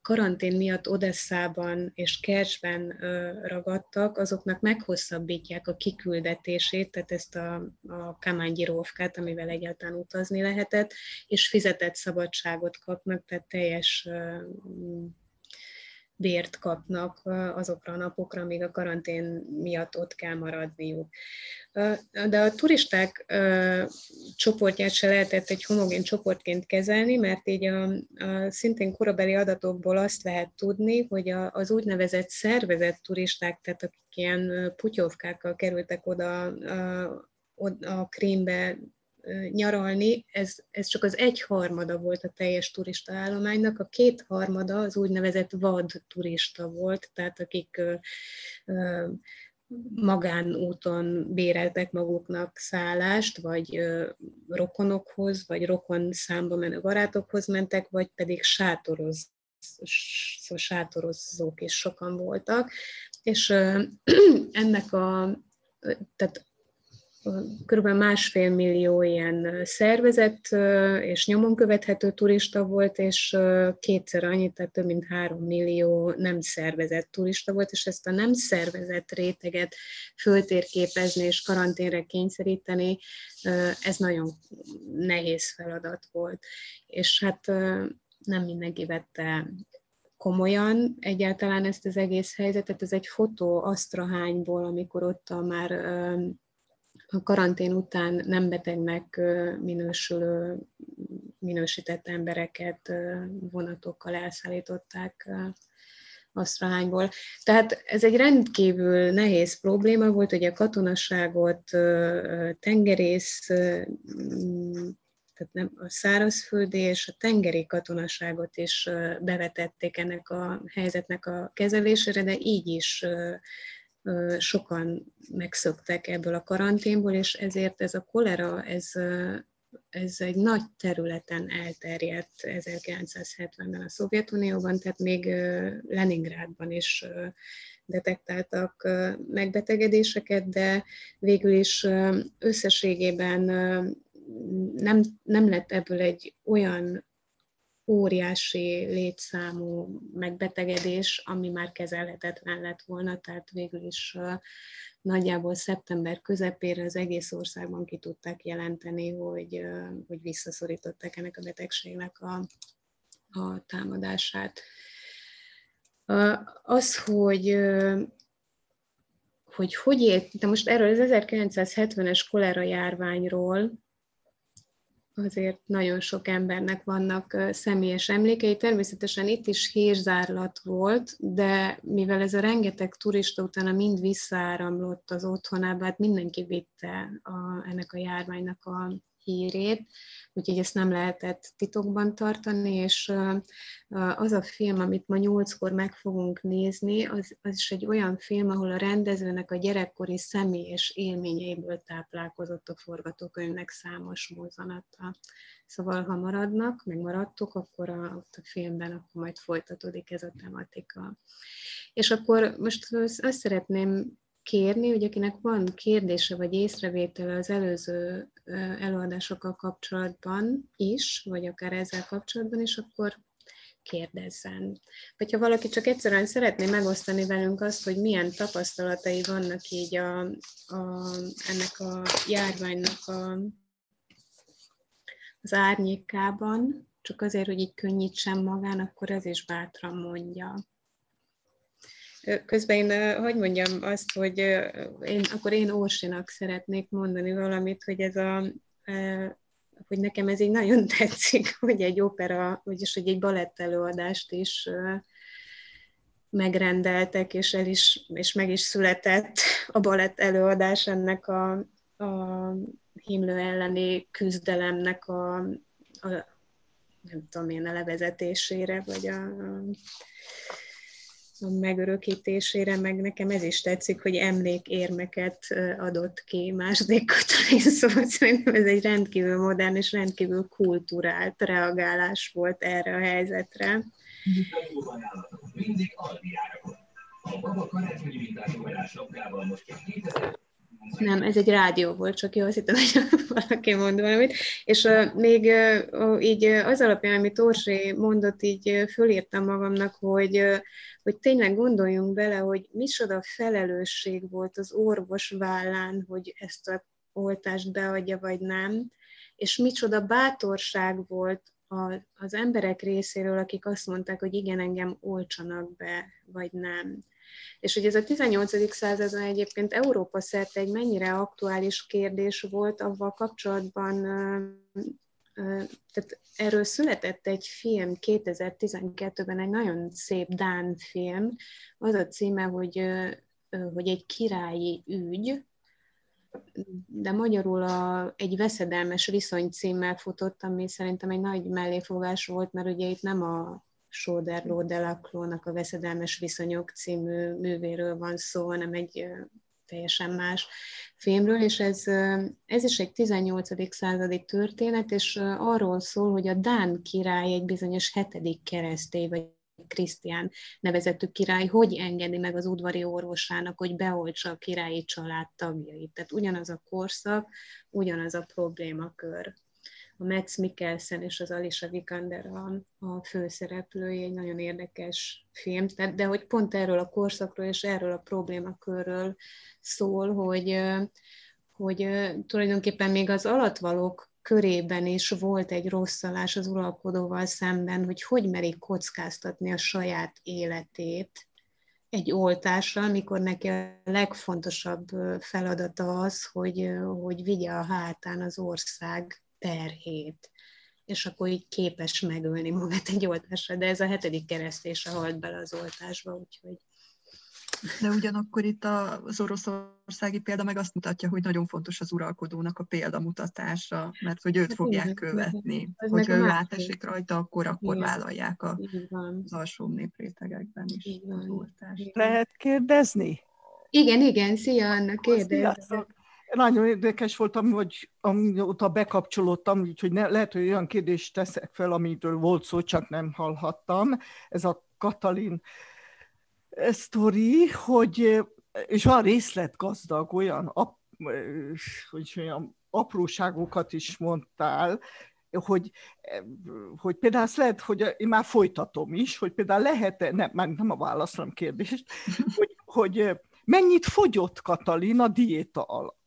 Speaker 1: karantén miatt Odesszában és Kercsben ragadtak, azoknak meghosszabbítják a kiküldetését, tehát ezt a, a kamányirófkát, amivel egyáltalán utazni lehetett, és fizetett szabadságot kapnak, tehát teljes bért kapnak azokra a napokra, amíg a karantén miatt ott kell maradniuk. De a turisták csoportját se lehetett egy homogén csoportként kezelni, mert így a, a szintén korabeli adatokból azt lehet tudni, hogy az úgynevezett szervezett turisták, tehát akik ilyen putyovkákkal kerültek oda a, a Krímbe nyaralni, ez, ez csak az egyharmada volt a teljes turista állománynak, a kétharmada az úgynevezett vad turista volt, tehát akik magánúton béreltek maguknak szállást, vagy rokonokhoz, vagy rokon számba menő barátokhoz mentek, vagy pedig sátoroz, sátorozók is sokan voltak, és ennek a, tehát körülbelül másfél millió ilyen szervezett és nyomon követhető turista volt, és kétszer annyit, tehát több mint három millió nem szervezett turista volt, és ezt a nem szervezett réteget föltérképezni és karanténre kényszeríteni, ez nagyon nehéz feladat volt. És hát nem mindenki vette komolyan egyáltalán ezt az egész helyzetet. Ez egy fotó Asztrahányból, amikor ott már a karantén után nem betegnek minősülő, minősített embereket vonatokkal elszállították Asztrahányból. Tehát ez egy rendkívül nehéz probléma volt, hogy a katonaságot tengerész, tehát nem, a szárazföldi és a tengeri katonaságot is bevetették ennek a helyzetnek a kezelésére, de így is sokan megszöktek ebből a karanténból, és ezért ez a kolera, ez, ez egy nagy területen elterjedt 1970-ben a Szovjetunióban, tehát még Leningrádban is detektáltak megbetegedéseket, de végül is összességében nem, nem lett ebből egy olyan óriási létszámú megbetegedés, ami már kezelhetetlen lett volna, tehát végül is nagyjából szeptember közepére az egész országban ki tudták jelenteni, hogy, hogy visszaszorították ennek a betegségnek a, a támadását. Az, hogy hogy hogy élt, de most erről az 1970-es kolera járványról, azért nagyon sok embernek vannak személyes emlékei. Természetesen itt is hírzárlat volt, de mivel ez a rengeteg turista utána mind visszaáramlott az otthonába, hát mindenki vitte a, ennek a járványnak a hírét, úgyhogy ezt nem lehetett titokban tartani, és az a film, amit ma nyolckor meg fogunk nézni, az, az is egy olyan film, ahol a rendezőnek a gyerekkori személyes élményeiből táplálkozott a forgatókönyvnek számos mozzanata. Szóval, ha maradnak, meg maradtok, akkor a, ott a filmben akkor majd folytatódik ez a tematika. És akkor most azt szeretném kérni, hogy akinek van kérdése vagy észrevétele az előző előadásokkal kapcsolatban is, vagy akár ezzel kapcsolatban is, akkor kérdezzen. Vagy ha valaki csak egyszerűen szeretné megosztani velünk azt, hogy milyen tapasztalatai vannak így a, a, ennek a járványnak a, az árnyékában, csak azért, hogy így könnyítsen magán, akkor ez is bátran mondja. Közben én, hogy mondjam azt, hogy én, akkor én Orsinak szeretnék mondani valamit, hogy ez a, hogy nekem ez így nagyon tetszik, hogy egy opera, vagyis hogy egy balett előadást is megrendeltek, és, el is, és meg is született a balett előadás ennek a, a himlő elleni küzdelemnek a, a nem tudom én, a levezetésére, vagy a, a megörökítésére, meg nekem ez is tetszik, hogy emlékérmeket adott ki második Katalin, szóval szerintem ez egy rendkívül modern és rendkívül kulturált reagálás volt erre a helyzetre. Mindig A baba karácsonyi most nem, ez egy rádió volt, csak jó, azt hittem, hogy valaki mond valamit. És uh, még uh, így az alapján, amit Orsi mondott, így uh, fölírtam magamnak, hogy, uh, hogy tényleg gondoljunk bele, hogy micsoda felelősség volt az orvos vállán, hogy ezt a oltást beadja, vagy nem, és micsoda bátorság volt a, az emberek részéről, akik azt mondták, hogy igen, engem olcsanak be, vagy nem. És hogy ez a 18. században egyébként Európa szerte egy mennyire aktuális kérdés volt, avval kapcsolatban tehát erről született egy film 2012-ben, egy nagyon szép Dán film, az a címe, hogy, hogy egy királyi ügy, de magyarul a, egy veszedelmes viszony címmel futott, ami szerintem egy nagy melléfogás volt, mert ugye itt nem a Soderlo Delaclo-nak a Veszedelmes Viszonyok című művéről van szó, hanem egy teljesen más filmről, és ez, ez is egy 18. századi történet, és arról szól, hogy a Dán király egy bizonyos hetedik keresztély, vagy Krisztián nevezetű király hogy engedi meg az udvari orvosának, hogy beoltsa a királyi család tagjait. Tehát ugyanaz a korszak, ugyanaz a problémakör a Max Mikkelsen és az Alicia Vikander a, a főszereplői, egy nagyon érdekes film, de, de hogy pont erről a korszakról és erről a problémakörről szól, hogy, hogy tulajdonképpen még az alatvalók körében is volt egy rosszalás az uralkodóval szemben, hogy hogy merik kockáztatni a saját életét egy oltásra, amikor neki a legfontosabb feladata az, hogy, hogy vigye a hátán az ország terhét, és akkor így képes megölni magát egy oltásra, de ez a hetedik keresztése halt bele az oltásba, úgyhogy...
Speaker 2: De ugyanakkor itt az oroszországi példa meg azt mutatja, hogy nagyon fontos az uralkodónak a példamutatása, mert hogy őt hát fogják igen, követni. Igen. Hogyha ő átesik rajta, akkor, akkor igen. vállalják a, az alsó néprétegekben is az oltást.
Speaker 4: Lehet kérdezni?
Speaker 1: Igen, igen, szia Anna, kérdezz
Speaker 4: nagyon érdekes voltam, hogy amióta bekapcsolódtam, úgyhogy ne, lehet, hogy olyan kérdést teszek fel, amitől volt szó, csak nem hallhattam. Ez a Katalin sztori, hogy, és van részletgazdag, olyan, ap, hogy olyan apróságokat is mondtál, hogy, hogy például azt lehet, hogy én már folytatom is, hogy például lehet-e, nem, nem a válaszom kérdést, hogy, hogy mennyit fogyott Katalin a diéta alatt?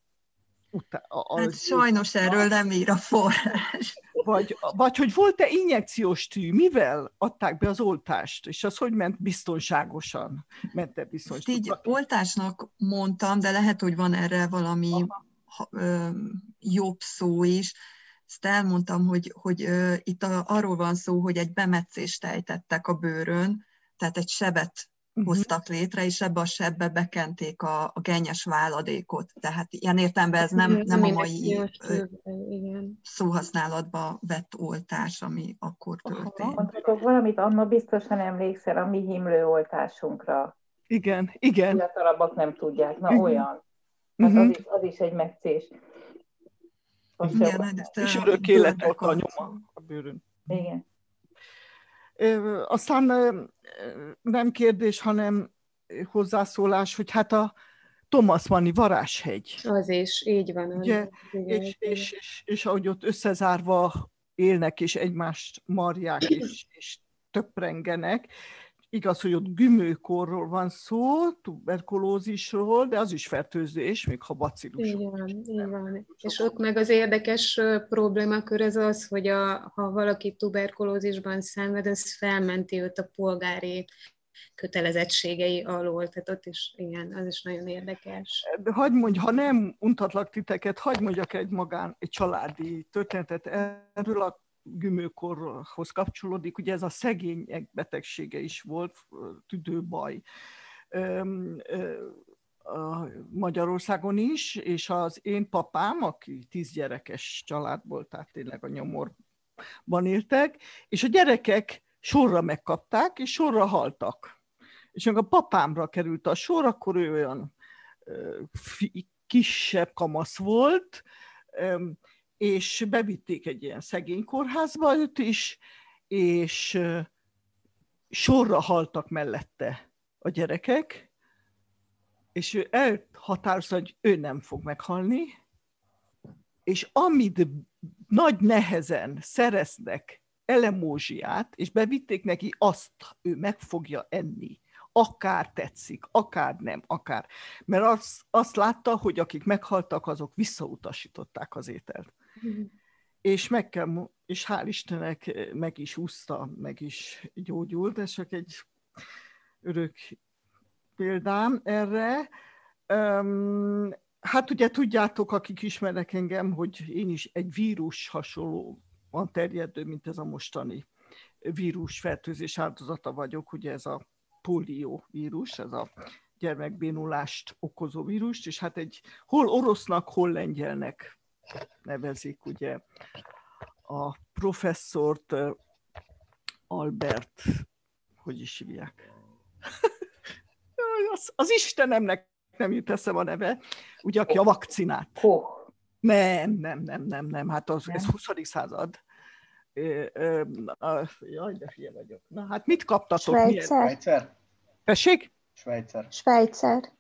Speaker 2: Utána, az, hát sajnos erről nem ír a forrás.
Speaker 4: Vagy, vagy hogy volt-e injekciós tű, mivel adták be az oltást, és az hogy ment biztonságosan? Ment-e biztonságosan?
Speaker 2: Így oltásnak mondtam, de lehet, hogy van erre valami ha, ö, jobb szó is. Ezt elmondtam, hogy, hogy itt a, arról van szó, hogy egy bemetszést ejtettek a bőrön, tehát egy sebet. Hoztak létre, és ebbe a sebbe bekenték a, a gennyes váladékot. Tehát ilyen értelemben ez nem, nem a mai szóhasználatba vett oltás, ami akkor történt.
Speaker 5: Mondhatok valamit, Anna biztosan emlékszel a mi himlő oltásunkra.
Speaker 4: Igen, igen.
Speaker 5: Fiatalabbak nem tudják, na igen. olyan. Hát uh-huh. az, is, az is egy megcés.
Speaker 4: Igen, és örök élet a nyoma a bőrön.
Speaker 5: Igen.
Speaker 4: Aztán nem kérdés, hanem hozzászólás, hogy hát a Thomas Manni varázshegy.
Speaker 1: Az is, így van.
Speaker 4: Ugye, igen, és, és, és, és ahogy ott összezárva élnek, és egymást marják, és, és töprengenek, Igaz, hogy ott gümőkorról van szó, tuberkulózisról, de az is fertőzés, még ha bacillus.
Speaker 1: Igen, igen. És ott meg az érdekes problémakör az az, hogy a, ha valaki tuberkulózisban szenved, ez felmenti őt a polgári kötelezettségei alól, tehát ott is, igen, az is nagyon érdekes.
Speaker 4: De hagyd mondj, ha nem untatlak titeket, hagyd mondjak egy magán, egy családi történetet erről a gümőkorhoz kapcsolódik, ugye ez a szegények betegsége is volt, tüdőbaj. Magyarországon is, és az én papám, aki tíz gyerekes családból, tehát tényleg a nyomorban éltek, és a gyerekek sorra megkapták, és sorra haltak. És amikor a papámra került a sor, akkor ő olyan kisebb kamasz volt, és bevitték egy ilyen szegény kórházba őt is, és sorra haltak mellette a gyerekek, és ő elhatározta, hogy ő nem fog meghalni, és amit nagy nehezen szereznek elemózsiát, és bevitték neki, azt ő meg fogja enni. Akár tetszik, akár nem, akár. Mert azt, azt látta, hogy akik meghaltak, azok visszautasították az ételt. És meg kell és hál' Istennek meg is úszta, meg is gyógyult, ez csak egy örök példám erre. Hát ugye tudjátok, akik ismernek engem, hogy én is egy vírus hasonlóan terjedő, mint ez a mostani vírus fertőzés áldozata vagyok, ugye ez a polió vírus, ez a gyermekbénulást okozó vírust, és hát egy hol orosznak, hol lengyelnek nevezik ugye a professzort Albert, hogy is hívják? az, az Istenemnek nem jut eszem a neve, ugye aki a vakcinát.
Speaker 5: Oh.
Speaker 4: Nem, nem, nem, nem, nem, hát az, nem. ez 20. század. Jaj, de fie vagyok. Na hát mit kaptatok?
Speaker 6: Svájcer.
Speaker 4: Tessék?
Speaker 6: Svájcer.
Speaker 1: Svájcer.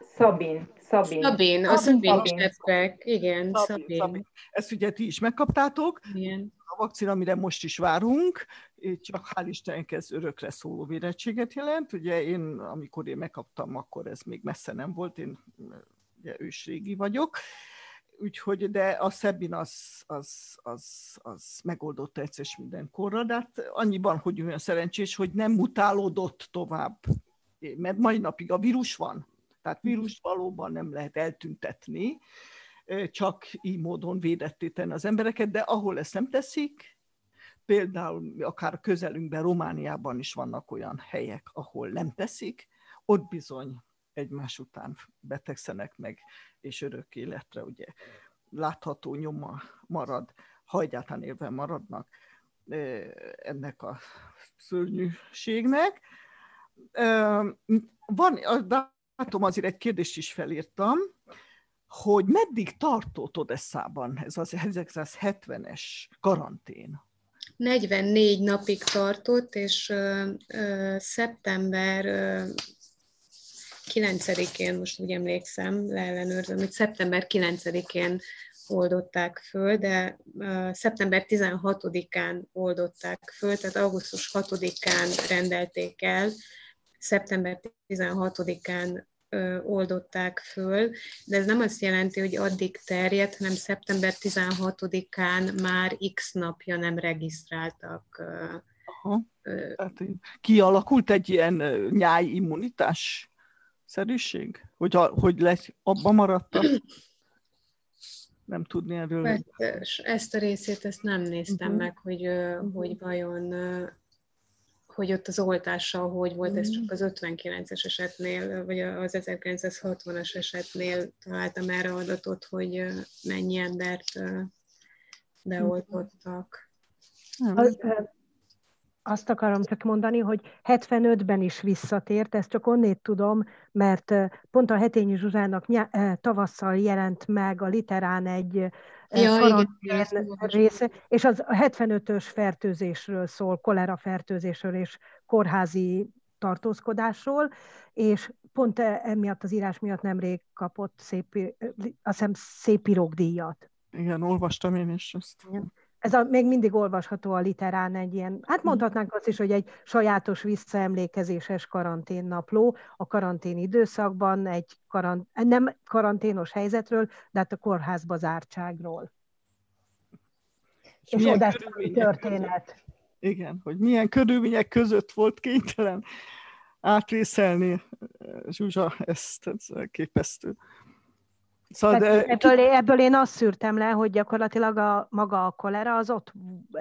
Speaker 5: Szabin. Szabin.
Speaker 1: Szabin, a Szabin Szabin. Igen, Szabin. Szabin. Szabin.
Speaker 4: Ezt ugye ti is megkaptátok.
Speaker 1: Igen.
Speaker 4: A vakcina, amire most is várunk, csak hál' Istennek ez örökre szóló vérettséget jelent. Ugye én, amikor én megkaptam, akkor ez még messze nem volt, én ugye ősrégi vagyok. Úgyhogy, de a Szabin az, az, az, az megoldotta egyszer mindenkorra, de hát annyiban, hogy olyan szerencsés, hogy nem mutálódott tovább. Mert mai napig a vírus van, tehát vírust valóban nem lehet eltüntetni, csak így módon védetté tenni az embereket, de ahol ezt nem teszik, például akár közelünkben, Romániában is vannak olyan helyek, ahol nem teszik, ott bizony egymás után betegszenek meg, és örök életre ugye látható nyoma marad, ha egyáltalán élve maradnak ennek a szörnyűségnek. Van, látom, azért egy kérdést is felírtam, hogy meddig tartott Odesszában ez az 1970-es karantén?
Speaker 1: 44 napig tartott, és ö, ö, szeptember ö, 9-én, most úgy emlékszem, leellenőrzöm, hogy szeptember 9-én oldották föl, de uh, szeptember 16-án oldották föl, tehát augusztus 6-án rendelték el, szeptember 16-án oldották föl, de ez nem azt jelenti, hogy addig terjedt, hanem szeptember 16-án már x napja nem regisztráltak.
Speaker 4: Aha. Hát, kialakult egy ilyen nyáj immunitás szerűség? Hogy, a, hogy lesz, abba maradtak? Nem tudni erről.
Speaker 1: Hát, ezt a részét ezt nem néztem uh-huh. meg, hogy, hogy vajon hogy ott az oltással hogy volt, ez csak mm. az 59-es esetnél, vagy az 1960-as esetnél találtam erre adatot, hogy mennyi embert beoltottak.
Speaker 7: Az, azt akarom csak mondani, hogy 75-ben is visszatért, ezt csak onnét tudom, mert pont a Hetényi Zsuzsának tavasszal jelent meg a literán egy ja, karantén része, és az a 75-ös fertőzésről szól, kolera fertőzésről és kórházi tartózkodásról, és pont e, emiatt az írás miatt nemrég kapott szép, azt hiszem szép díjat.
Speaker 4: Igen, olvastam én is ezt. Igen.
Speaker 7: Ez a, még mindig olvasható a literán egy ilyen, hát mondhatnánk azt is, hogy egy sajátos visszaemlékezéses karanténnapló a karantén időszakban, egy karant, nem karanténos helyzetről, de hát a kórházba zártságról. És, és oda történet.
Speaker 4: Igen, hogy milyen körülmények között volt kénytelen átvészelni Zsuzsa ezt, ez képesztő.
Speaker 7: Szóval, de... ebből, ebből én azt szűrtem le, hogy gyakorlatilag a, maga a kolera az ott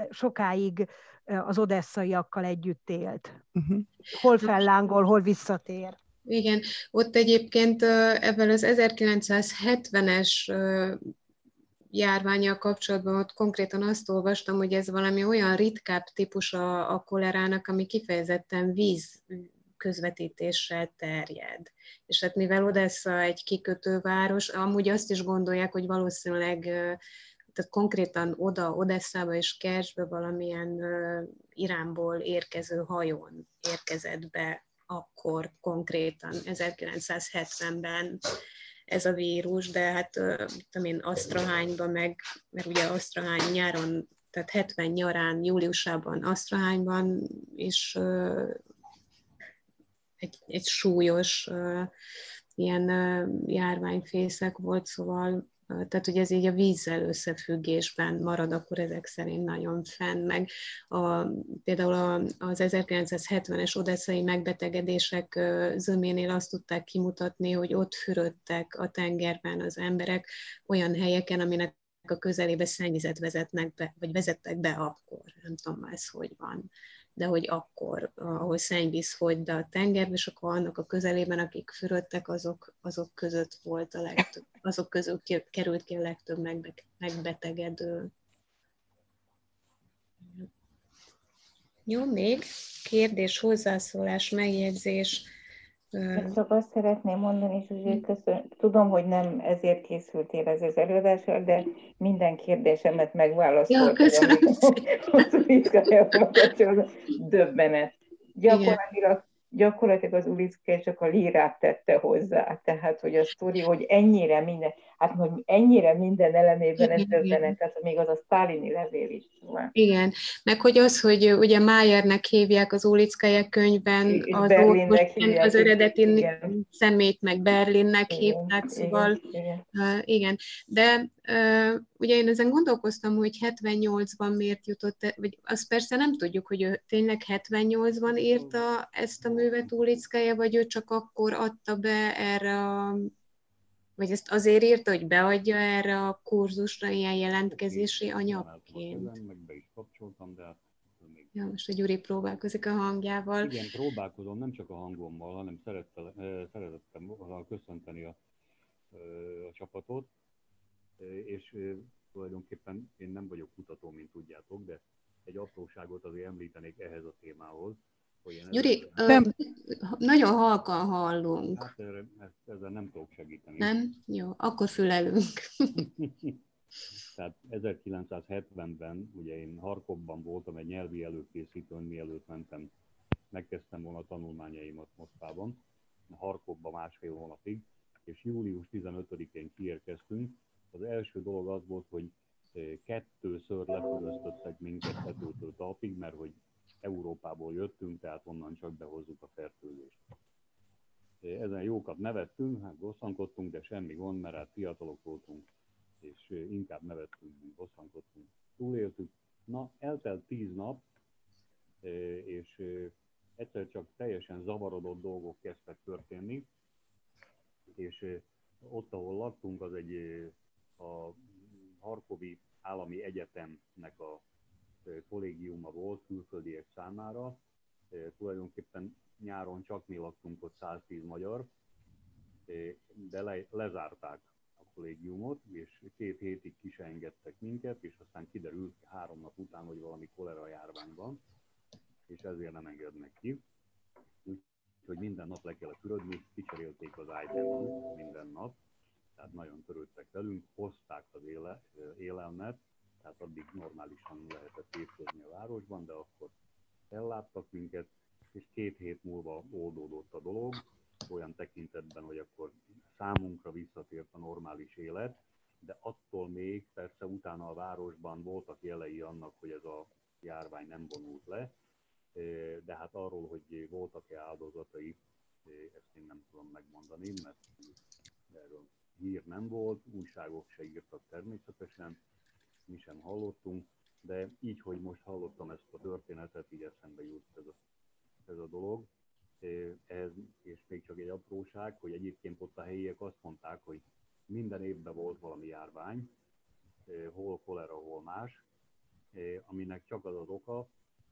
Speaker 7: sokáig az odesszaiakkal együtt élt. Uh-huh. Hol fellángol, hol visszatér.
Speaker 1: Igen, ott egyébként ebben az 1970-es járványjal kapcsolatban ott konkrétan azt olvastam, hogy ez valami olyan ritkább típus a, a kolerának, ami kifejezetten víz, közvetítéssel terjed. És hát mivel Odessa egy kikötőváros, amúgy azt is gondolják, hogy valószínűleg tehát konkrétan oda, Odesszába és Kersbe valamilyen Iránból érkező hajón érkezett be akkor konkrétan 1970-ben ez a vírus, de hát tudom én, Asztrahányban meg, mert ugye Asztrahány nyáron, tehát 70 nyarán, júliusában Asztrahányban is egy, egy súlyos ilyen járványfészek volt, szóval tehát hogy ez így a vízzel összefüggésben marad, akkor ezek szerint nagyon fenn, meg a, például az 1970-es odesszai megbetegedések zöménél azt tudták kimutatni, hogy ott fürödtek a tengerben az emberek olyan helyeken, aminek a közelébe szennyvizet vezetnek be, vagy vezettek be akkor, nem tudom ez hogy van de hogy akkor, ahol szennyvíz folyt be a tengerbe, és akkor annak a közelében, akik fürödtek, azok, azok között volt a legtöbb, azok közül került ki a legtöbb megbetegedő. Jó, még kérdés, hozzászólás, megjegyzés
Speaker 5: én csak azt szeretném mondani, Zsuzsi, köszön, tudom, hogy nem ezért készültél ez az előadásra, de minden kérdésemet megválaszoltad. Ja, köszönöm szépen. Döbbenet. Gyakorlatilag gyakorlatilag az Ulicke csak a lírát tette hozzá. Tehát, hogy a sztori, hogy ennyire minden, hát hogy ennyire minden elemében ez döbbenet, tehát még az a sztálini levél is.
Speaker 1: Van. Igen, meg hogy az, hogy ugye Májernek hívják az Ulickája könyvben, az, hívják, az eredeti igen. szemét meg Berlinnek igen, hívták, szóval igen, igen. Igen. De uh, ugye én ezen gondolkoztam, hogy 78-ban miért jutott, e, vagy azt persze nem tudjuk, hogy ő tényleg 78-ban írta ezt a művet Ulickája, vagy ő csak akkor adta be erre a vagy ezt azért írta, hogy beadja erre a kurzusra ilyen jelentkezési anyagként?
Speaker 6: Meg be is kapcsoltam, de hát
Speaker 1: még... Ja, most a Gyuri próbálkozik a hangjával.
Speaker 6: Igen, próbálkozom, nem csak a hangommal, hanem szeretettem köszönteni a, a csapatot, és tulajdonképpen én nem vagyok kutató, mint tudjátok, de egy apróságot azért említenék ehhez a témához,
Speaker 1: Gyuri, nem. nagyon halkan hallunk.
Speaker 6: Hát erre, ezzel nem tudok segíteni.
Speaker 1: Nem? Jó, akkor fülelünk.
Speaker 6: Tehát 1970-ben, ugye én Harkovban voltam egy nyelvi előkészítőn, mielőtt mentem, megkezdtem volna a tanulmányaimat Moszkvában, Harkovban másfél hónapig, és július 15-én kiérkeztünk. Az első dolog az volt, hogy kettőször lepöröztöttek minket tetőtől talpig, mert hogy Európából jöttünk, tehát onnan csak behozzuk a fertőzést. Ezen jókat nevettünk, hát bosszankodtunk, de semmi gond, mert hát fiatalok voltunk, és inkább nevettünk, mint bosszankodtunk. Túléltük. Na, eltelt tíz nap, és egyszer csak teljesen zavarodott dolgok kezdtek történni, és ott, ahol laktunk, az egy a Harkovi Állami Egyetemnek a kollégiuma volt külföldiek számára. Tulajdonképpen nyáron csak mi laktunk ott 110 magyar, de le, lezárták a kollégiumot, és két hétig ki engedtek minket, és aztán kiderült három nap után, hogy valami kolera járvány van, és ezért nem engednek ki. Úgyhogy minden nap le kellett fürödni, kicserélték az item minden nap, tehát nagyon törődtek velünk, hozták az éle, élelmet, tehát addig normálisan lehetett étkezni a városban, de akkor elláttak minket, és két hét múlva oldódott a dolog, olyan tekintetben, hogy akkor számunkra visszatért a normális élet, de attól még persze utána a városban voltak jelei annak, hogy ez a járvány nem vonult le, de hát arról, hogy voltak-e áldozatai, ezt én nem tudom megmondani, mert erről hír nem volt, újságok se írtak természetesen, mi sem hallottunk, de így, hogy most hallottam ezt a történetet, így eszembe jut ez a, ez a dolog. Ez, és még csak egy apróság, hogy egyébként ott a helyiek azt mondták, hogy minden évben volt valami járvány, hol kolera, hol más, aminek csak az az oka,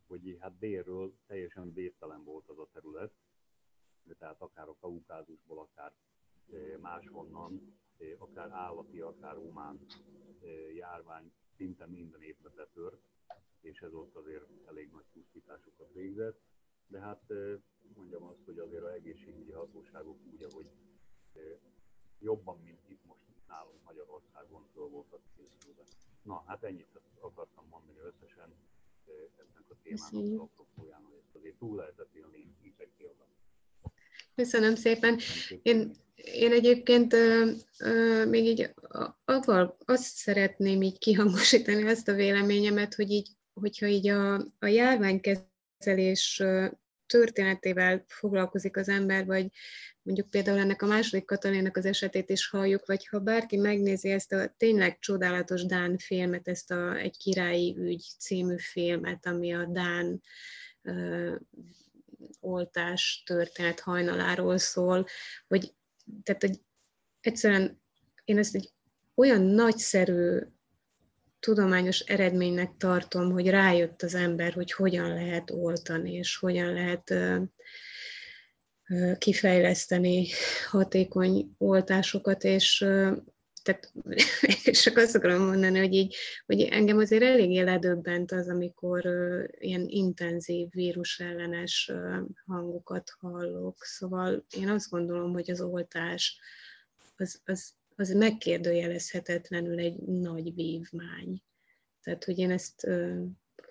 Speaker 6: hogy hát délről teljesen védtelen volt az a terület, tehát akár a Kaukázusból, akár máshonnan, akár állati, akár humán járvány szinte minden évben betört, és ez ott azért elég nagy pusztításokat végzett. De hát mondjam azt, hogy azért a egészségügyi hatóságok úgy, ahogy jobban, mint itt most nálunk Magyarországon föl voltak készülve. Na, hát ennyit akartam mondani összesen ennek a témának a apropóján, hogy ezt azért túl lehetett élni ízekélben.
Speaker 1: Köszönöm szépen. Én, én egyébként ö, ö, még így avval azt szeretném így kihangosítani azt a véleményemet, hogy így, hogyha így a, a járványkezelés történetével foglalkozik az ember, vagy mondjuk például ennek a második Katalénak az esetét is halljuk, vagy ha bárki megnézi ezt a tényleg csodálatos Dán filmet, ezt a Egy királyi ügy című filmet, ami a Dán uh, oltás történet hajnaláról szól, hogy tehát hogy egyszerűen én ezt egy olyan nagyszerű tudományos eredménynek tartom, hogy rájött az ember, hogy hogyan lehet oltani, és hogyan lehet kifejleszteni hatékony oltásokat, és tehát és csak azt akarom mondani, hogy, így, hogy engem azért eléggé ledöbbent az, amikor ilyen intenzív vírusellenes hangokat hallok. Szóval én azt gondolom, hogy az oltás az, az az megkérdőjelezhetetlenül egy nagy vívmány. Tehát, hogy én ezt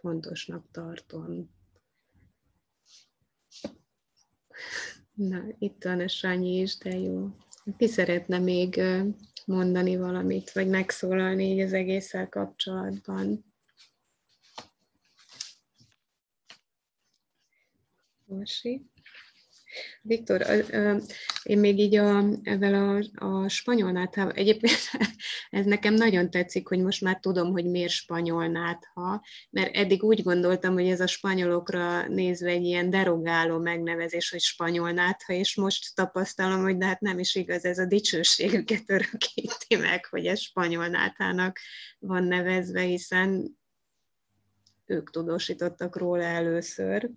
Speaker 1: fontosnak tartom. Na, itt van a Sanyi is, de jó. Ki szeretne még mondani valamit, vagy megszólalni így az egésszel kapcsolatban? Orsi? Viktor, én még így a, ezzel a, a spanyol nátha, egyébként ez nekem nagyon tetszik, hogy most már tudom, hogy miért spanyol nátha, mert eddig úgy gondoltam, hogy ez a spanyolokra nézve egy ilyen derogáló megnevezés, hogy spanyol nátha, és most tapasztalom, hogy de hát nem is igaz, ez a dicsőségüket örökíti meg, hogy ez spanyol náthának van nevezve, hiszen ők tudósítottak róla először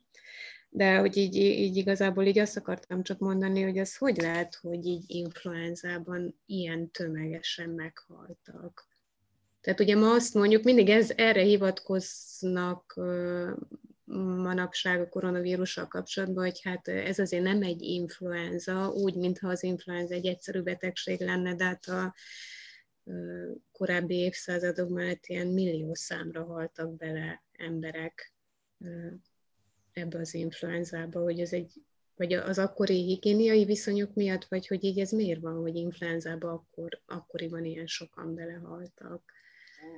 Speaker 1: de hogy így, így igazából így azt akartam csak mondani, hogy az hogy lehet, hogy így influenzában ilyen tömegesen meghaltak. Tehát ugye ma azt mondjuk, mindig ez, erre hivatkoznak manapság a koronavírussal kapcsolatban, hogy hát ez azért nem egy influenza, úgy, mintha az influenza egy egyszerű betegség lenne, de hát a korábbi évszázadokban hát ilyen millió számra haltak bele emberek ebbe az influenzába, hogy ez egy, vagy az akkori higiéniai viszonyok miatt, vagy hogy így ez miért van, hogy influenzába akkor, akkoriban ilyen sokan belehaltak?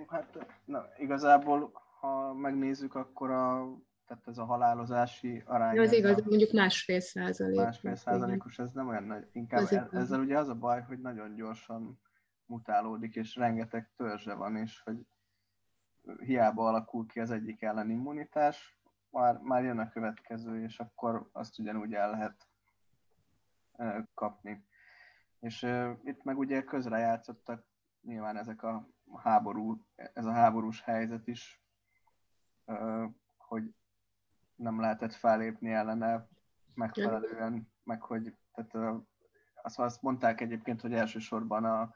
Speaker 3: Hát na, igazából, ha megnézzük, akkor a, tehát ez a halálozási arány...
Speaker 1: Az igaz, mondjuk másfél százalék.
Speaker 3: Másfél százalékos, ez nem olyan nagy. Inkább az ezzel ugye az a baj, hogy nagyon gyorsan mutálódik, és rengeteg törzse van, és hogy hiába alakul ki az egyik ellen immunitás, már, már jön a következő, és akkor azt ugyanúgy el lehet kapni. És itt meg ugye közrejátszottak nyilván ezek a háború, ez a háborús helyzet is, hogy nem lehetett fellépni ellene megfelelően, meg hogy tehát, azt, azt mondták egyébként, hogy elsősorban a,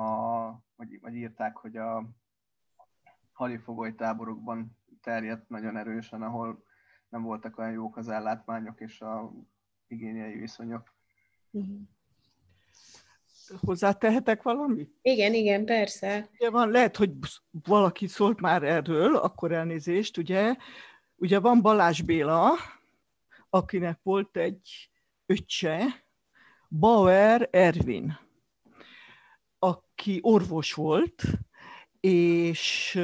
Speaker 3: a vagy, vagy írták, hogy a halifogoly táborokban terjedt nagyon erősen, ahol nem voltak olyan jók az ellátmányok és a higiéniai viszonyok. Uh-huh.
Speaker 4: Hozzátehetek valamit?
Speaker 1: Igen, igen, persze.
Speaker 4: Ugye van, lehet, hogy valaki szólt már erről, akkor elnézést, ugye, ugye van Balázs Béla, akinek volt egy öccse, Bauer Ervin, aki orvos volt, és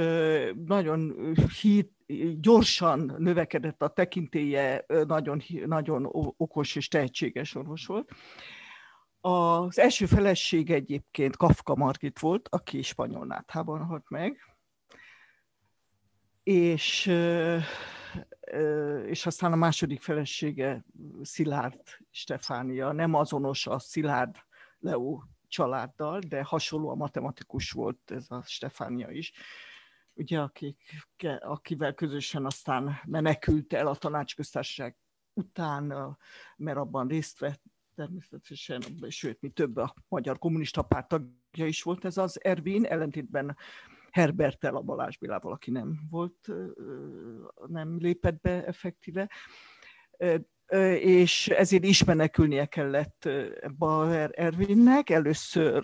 Speaker 4: nagyon hit, gyorsan növekedett a tekintélye, nagyon, nagyon okos és tehetséges orvos volt. Az első feleség egyébként Kafka Margit volt, aki spanyol náthában halt meg, és, és aztán a második felesége Szilárd Stefánia, nem azonos a Szilárd Leo családdal, de hasonló a matematikus volt ez a Stefánia is, ugye, akik, akivel közösen aztán menekült el a tanácsköztársaság után, mert abban részt vett természetesen, sőt, mi több a Magyar Kommunista Párt tagja is volt ez az Ervin, ellentétben Herbertel, a Balázs Bilával, aki nem volt, nem lépett be effektíve és ezért is menekülnie kellett Bauer Ervinnek. Először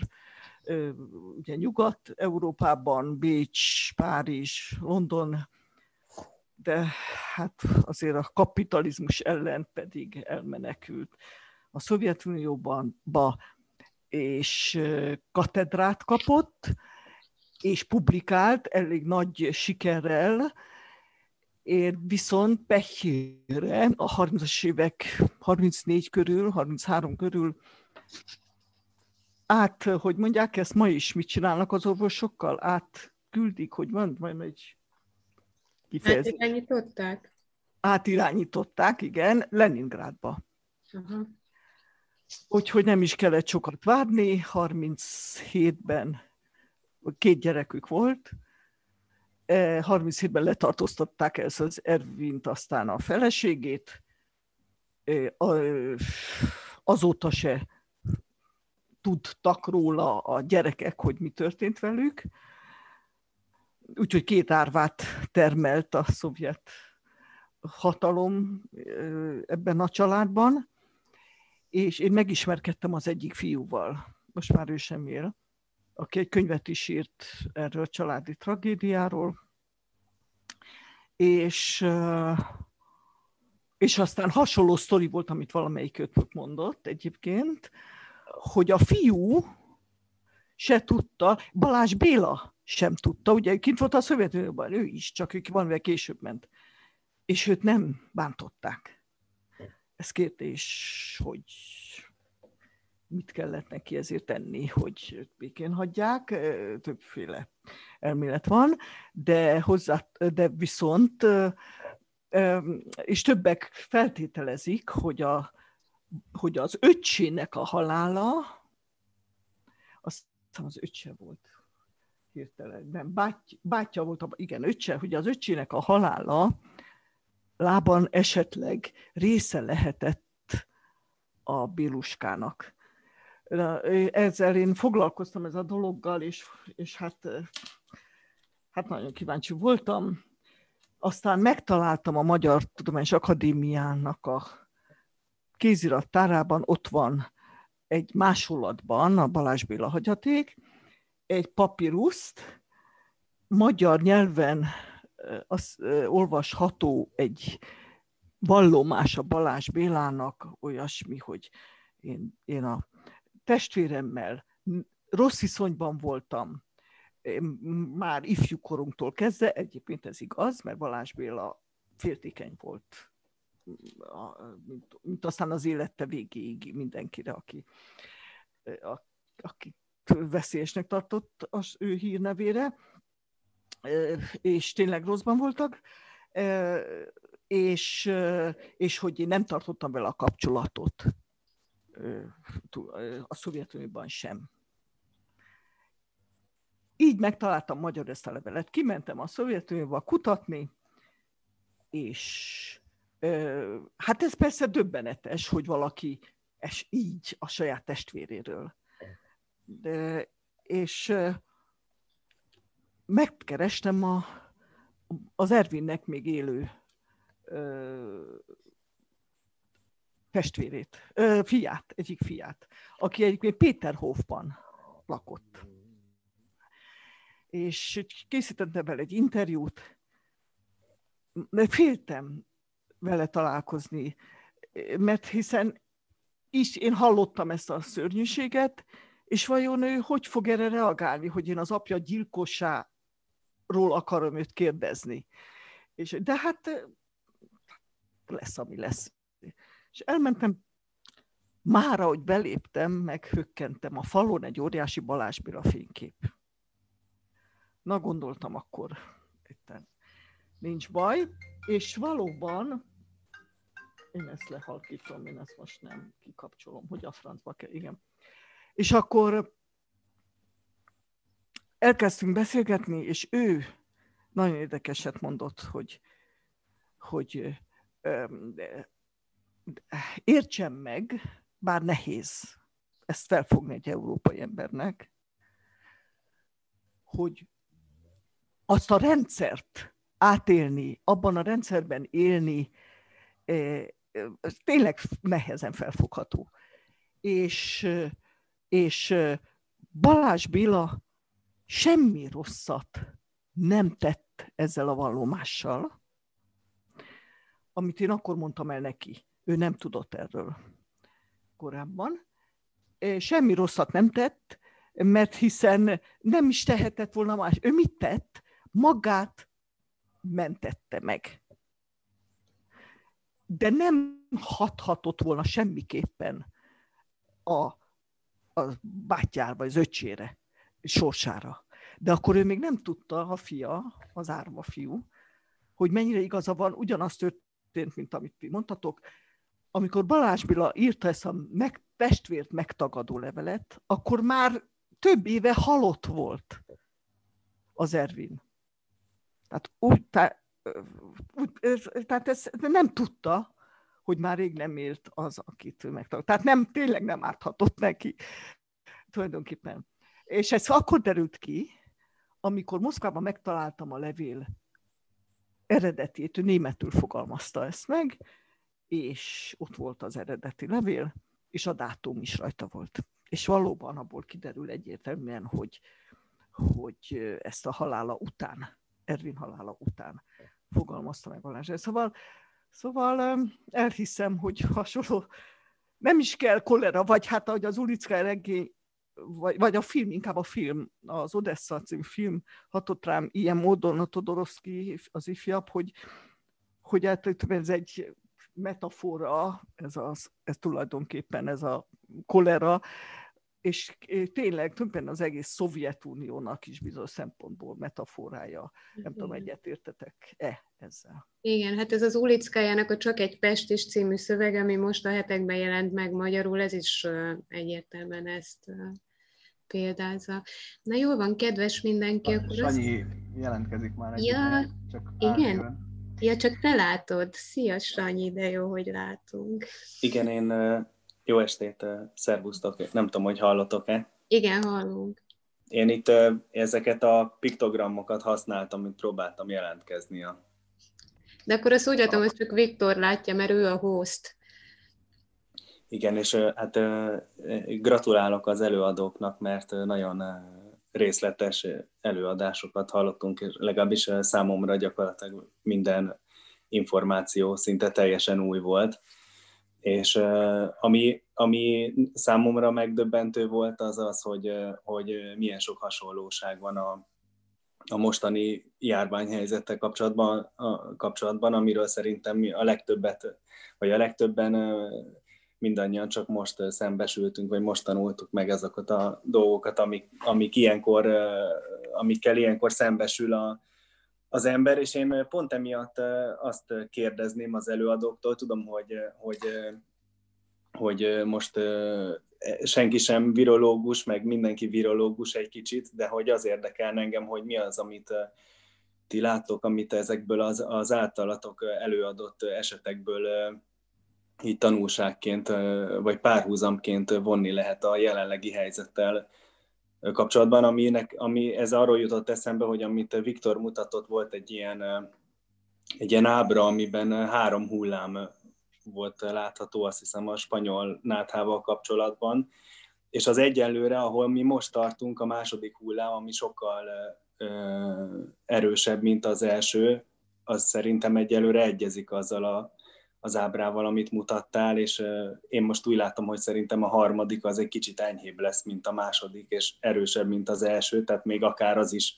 Speaker 4: ugye Nyugat-Európában, Bécs, Párizs, London, de hát azért a kapitalizmus ellen pedig elmenekült a Szovjetunióban, ba, és katedrát kapott, és publikált elég nagy sikerrel, Én viszont Pehére a 30-as évek 34 körül, 33 körül át, hogy mondják ezt ma is, mit csinálnak az orvosokkal? Át küldik, hogy van, majd egy
Speaker 1: kifejezés. Átirányították?
Speaker 4: Átirányították, igen, Leningrádba. Uh-huh. Úgyhogy nem is kellett sokat várni, 37-ben két gyerekük volt, 37-ben e, letartóztatták ezt az Ervint, aztán a feleségét, azóta se tudtak róla a gyerekek, hogy mi történt velük. Úgyhogy két árvát termelt a szovjet hatalom ebben a családban, és én megismerkedtem az egyik fiúval, most már ő sem él, aki egy könyvet is írt erről a családi tragédiáról, és, és aztán hasonló sztori volt, amit valamelyik ötök mondott egyébként, hogy a fiú se tudta, Balázs Béla sem tudta, ugye kint volt a Szovjetunióban, ő is, csak ők valamivel később ment, és őt nem bántották. Ez kérdés, hogy mit kellett neki ezért tenni, hogy békén hagyják, többféle elmélet van, de, hozzá, de viszont, és többek feltételezik, hogy, a, hogy az öccsének a halála, azt az öccse volt hirtelen, nem, báty, bátyja volt, igen, öccse, hogy az öccsének a halála lában esetleg része lehetett a Béluskának ezzel én foglalkoztam ez a dologgal, és, és hát, hát nagyon kíváncsi voltam. Aztán megtaláltam a Magyar Tudományos Akadémiának a kézirat tárában, ott van egy másolatban a Balázs Béla hagyaték, egy papíruszt, magyar nyelven az olvasható egy vallomás a Balázs Bélának, olyasmi, hogy én, én a testvéremmel rossz viszonyban voltam, már ifjú korunktól kezdve, egyébként ez igaz, mert Balázs Béla féltékeny volt, mint, mint aztán az élete végéig mindenkire, aki, a, aki veszélyesnek tartott az ő hírnevére, és tényleg rosszban voltak, és, és hogy én nem tartottam vele a kapcsolatot a Szovjetunióban sem. Így megtaláltam magyar ezt a levelet. Kimentem a Szovjetunióba kutatni, és hát ez persze döbbenetes, hogy valaki es így a saját testvéréről. De, és megkerestem a, az Ervinnek még élő testvérét, ö, fiát, egyik fiát, aki egyébként Péterhofban lakott. És készítettem vele egy interjút, mert féltem vele találkozni, mert hiszen is én hallottam ezt a szörnyűséget, és vajon ő hogy fog erre reagálni, hogy én az apja gyilkossáról akarom őt kérdezni. És, de hát lesz, ami lesz. És elmentem, már ahogy beléptem, meghökkentem a falon egy óriási Balázsbira fénykép. Na gondoltam akkor, itten, nincs baj, és valóban én ezt lehalkítom, én ezt most nem kikapcsolom, hogy a francba kell, igen. És akkor elkezdtünk beszélgetni, és ő nagyon érdekeset mondott, hogy, hogy értsem meg, bár nehéz ezt felfogni egy európai embernek, hogy azt a rendszert átélni, abban a rendszerben élni, eh, tényleg nehezen felfogható. És, és Balázs Béla semmi rosszat nem tett ezzel a vallomással, amit én akkor mondtam el neki ő nem tudott erről korábban. Semmi rosszat nem tett, mert hiszen nem is tehetett volna más. Ő mit tett? Magát mentette meg. de nem hathatott volna semmiképpen a, a bátyjára, az öcsére, sorsára. De akkor ő még nem tudta, a fia, az árva fiú, hogy mennyire igaza van, ugyanazt történt, mint amit ti mondtatok, amikor Balázs Béla írta ezt a meg, testvért megtagadó levelet, akkor már több éve halott volt az Ervin. Tehát úgy, tá, úgy tehát ezt nem tudta, hogy már rég nem élt az, akit ő megtagott. Tehát nem, tényleg nem árthatott neki tulajdonképpen. És ez akkor derült ki, amikor Moszkvában megtaláltam a levél eredetét, ő németül fogalmazta ezt meg, és ott volt az eredeti levél, és a dátum is rajta volt. És valóban abból kiderül egyértelműen, hogy, hogy ezt a halála után, Ervin halála után fogalmazta meg Balázs. Szóval, szóval elhiszem, hogy hasonló, nem is kell kolera, vagy hát ahogy az Ulicka regény, vagy, vagy a film, inkább a film, az Odessa című film hatott rám ilyen módon a Todorovszki, az ifjabb, hogy, hogy hát ez egy metafora, ez, az, ez tulajdonképpen ez a kolera, és tényleg tulajdonképpen az egész Szovjetuniónak is bizonyos szempontból metaforája. Nem tudom, egyetértetek-e ezzel?
Speaker 1: Igen, hát ez az Ulickájának a Csak egy Pestis című szöveg, ami most a hetekben jelent meg magyarul, ez is egyértelműen ezt példázza. Na jól van, kedves mindenki,
Speaker 3: akkor Sanyi azt... jelentkezik már egy
Speaker 1: ja, csak igen. Ja, csak te látod. Szia, Sanyi, de jó, hogy látunk.
Speaker 8: Igen, én jó estét, szervusztok. Nem tudom, hogy hallotok-e?
Speaker 1: Igen, hallunk.
Speaker 8: Én itt ezeket a piktogramokat használtam, mint próbáltam jelentkezni a
Speaker 1: de akkor azt úgy látom, hogy csak Viktor látja, mert ő a host.
Speaker 8: Igen, és hát gratulálok az előadóknak, mert nagyon részletes előadásokat hallottunk, és legalábbis számomra gyakorlatilag minden információ szinte teljesen új volt. És ami, ami számomra megdöbbentő volt, az az, hogy, hogy milyen sok hasonlóság van a, a mostani járványhelyzettel kapcsolatban, a, kapcsolatban, amiről szerintem a legtöbbet, vagy a legtöbben mindannyian csak most szembesültünk, vagy most tanultuk meg ezeket a dolgokat, amik, amik ilyenkor, amikkel ilyenkor szembesül a, az ember, és én pont emiatt azt kérdezném az előadóktól, tudom, hogy, hogy, hogy most senki sem virológus, meg mindenki virológus egy kicsit, de hogy az érdekel engem, hogy mi az, amit ti láttok, amit ezekből az, az általatok előadott esetekből így tanulságként, vagy párhuzamként vonni lehet a jelenlegi helyzettel kapcsolatban, aminek, ami ez arról jutott eszembe, hogy amit Viktor mutatott, volt egy ilyen, egy ilyen ábra, amiben három hullám volt látható, azt hiszem a spanyol náthával kapcsolatban, és az egyenlőre, ahol mi most tartunk, a második hullám, ami sokkal erősebb, mint az első, az szerintem egyelőre egyezik azzal a az ábrával, amit mutattál, és én most úgy látom, hogy szerintem a harmadik az egy kicsit enyhébb lesz, mint a második, és erősebb, mint az első, tehát még akár az is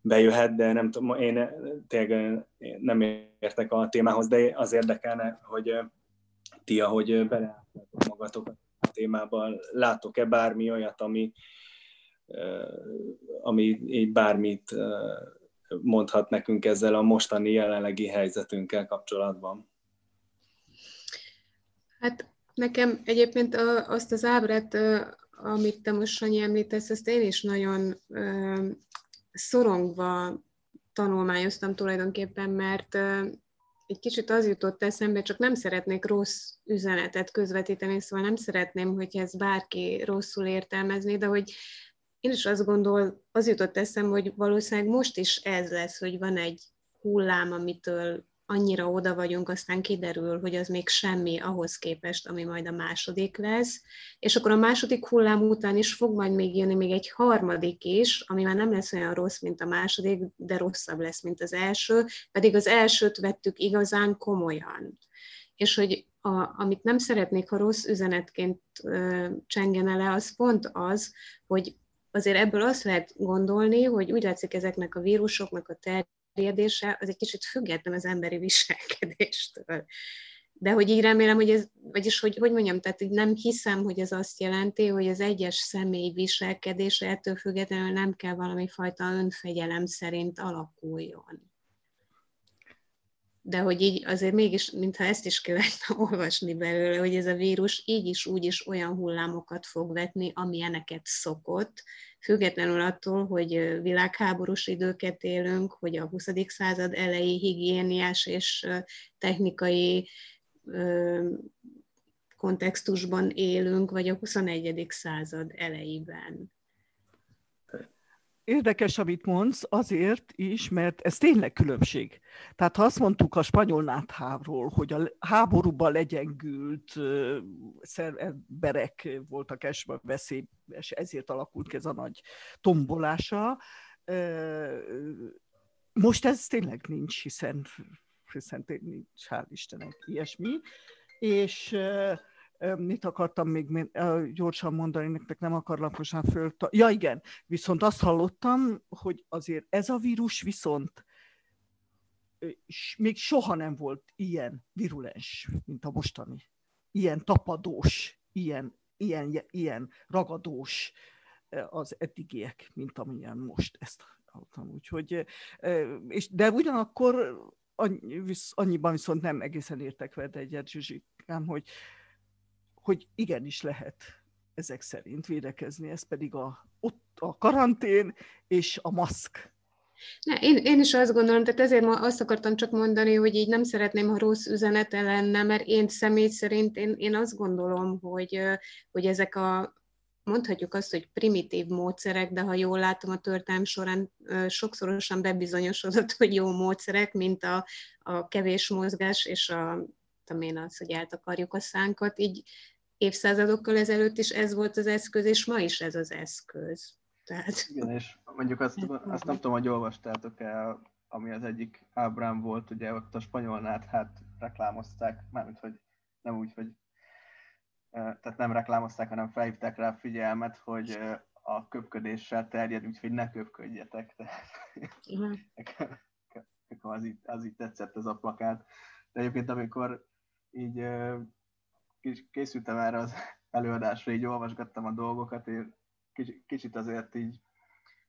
Speaker 8: bejöhet, de nem tudom, én tényleg nem értek a témához, de az érdekelne, hogy ti, ahogy beleálltatok magatok a témában, látok-e bármi olyat, ami, ami így bármit mondhat nekünk ezzel a mostani jelenlegi helyzetünkkel kapcsolatban?
Speaker 1: Hát nekem egyébként azt az ábrát, amit te most Sanyi említesz, ezt én is nagyon szorongva tanulmányoztam tulajdonképpen, mert egy kicsit az jutott eszembe, csak nem szeretnék rossz üzenetet közvetíteni, szóval nem szeretném, hogy ez bárki rosszul értelmezni, de hogy én is azt gondol, az jutott eszembe, hogy valószínűleg most is ez lesz, hogy van egy hullám, amitől annyira oda vagyunk, aztán kiderül, hogy az még semmi ahhoz képest, ami majd a második lesz, és akkor a második hullám után is fog majd még jönni még egy harmadik is, ami már nem lesz olyan rossz, mint a második, de rosszabb lesz, mint az első, pedig az elsőt vettük igazán komolyan. És hogy a, amit nem szeretnék, ha rossz üzenetként ö, csengene le, az pont az, hogy azért ebből azt lehet gondolni, hogy úgy látszik ezeknek a vírusoknak a terjedése az egy kicsit független az emberi viselkedéstől. de hogy így remélem, hogy ez, vagyis hogy, hogy mondjam, tehát hogy nem hiszem, hogy ez azt jelenti, hogy az egyes személy viselkedése ettől függetlenül nem kell valami fajta önfegyelem szerint alakuljon de hogy így azért mégis, mintha ezt is kellene olvasni belőle, hogy ez a vírus így is, úgy is olyan hullámokat fog vetni, amilyeneket szokott, függetlenül attól, hogy világháborús időket élünk, hogy a 20. század elejé higiéniás és technikai kontextusban élünk, vagy a 21. század elejében.
Speaker 4: Érdekes, amit mondsz, azért is, mert ez tényleg különbség. Tehát ha azt mondtuk a spanyol náthávról, hogy a háborúban legyengült emberek voltak esve veszélyes, ezért alakult ez a nagy tombolása, most ez tényleg nincs, hiszen, hiszen nincs, hál' Istennek ilyesmi, és mit akartam még gyorsan mondani, nektek nem akarlak most már föl... Ja igen, viszont azt hallottam, hogy azért ez a vírus viszont még soha nem volt ilyen virulens, mint a mostani. Ilyen tapadós, ilyen, ilyen, ilyen ragadós az eddigiek, mint amilyen most ezt hallottam. Úgyhogy, és, de ugyanakkor annyiban viszont nem egészen értek veled egyet, Zsuzsikám, hogy hogy igenis lehet ezek szerint védekezni, ez pedig a, ott a karantén és a maszk.
Speaker 1: Ne, én, én is azt gondolom, tehát ezért ma azt akartam csak mondani, hogy így nem szeretném, ha rossz üzenete lenne, mert én személy szerint én, én azt gondolom, hogy, hogy ezek a, mondhatjuk azt, hogy primitív módszerek, de ha jól látom a történelm során sokszorosan bebizonyosodott, hogy jó módszerek, mint a, a kevés mozgás és a, tudom én az, hogy eltakarjuk a szánkat, így évszázadokkal ezelőtt is ez volt az eszköz, és ma is ez az eszköz.
Speaker 3: Tehát... Igen, és mondjuk azt, azt nem tudom, hogy olvastátok el, ami az egyik ábrám volt, ugye ott a spanyolnát hát reklámozták, mármint, hogy nem úgy, hogy tehát nem reklámozták, hanem felhívták rá a figyelmet, hogy a köpködéssel terjed, úgyhogy ne köpködjetek. Tehát, az, így, az így tetszett ez a plakát. De egyébként amikor így készültem erre az előadásra, így olvasgattam a dolgokat, én kicsit azért így,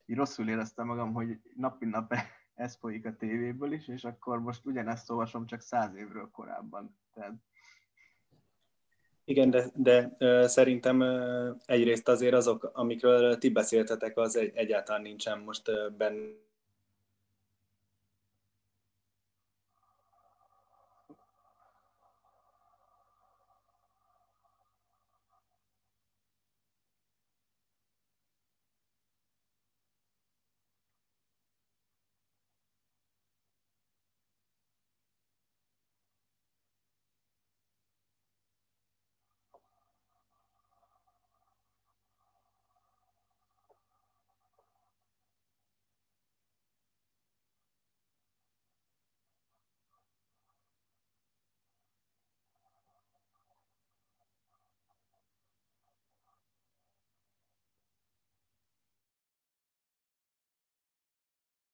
Speaker 3: így rosszul éreztem magam, hogy nap mint nap ez folyik a tévéből is, és akkor most ugyanezt olvasom csak száz évről korábban. Tehát...
Speaker 8: Igen, de, de szerintem egyrészt azért azok, amikről ti beszéltetek, az egy, egyáltalán nincsen most benne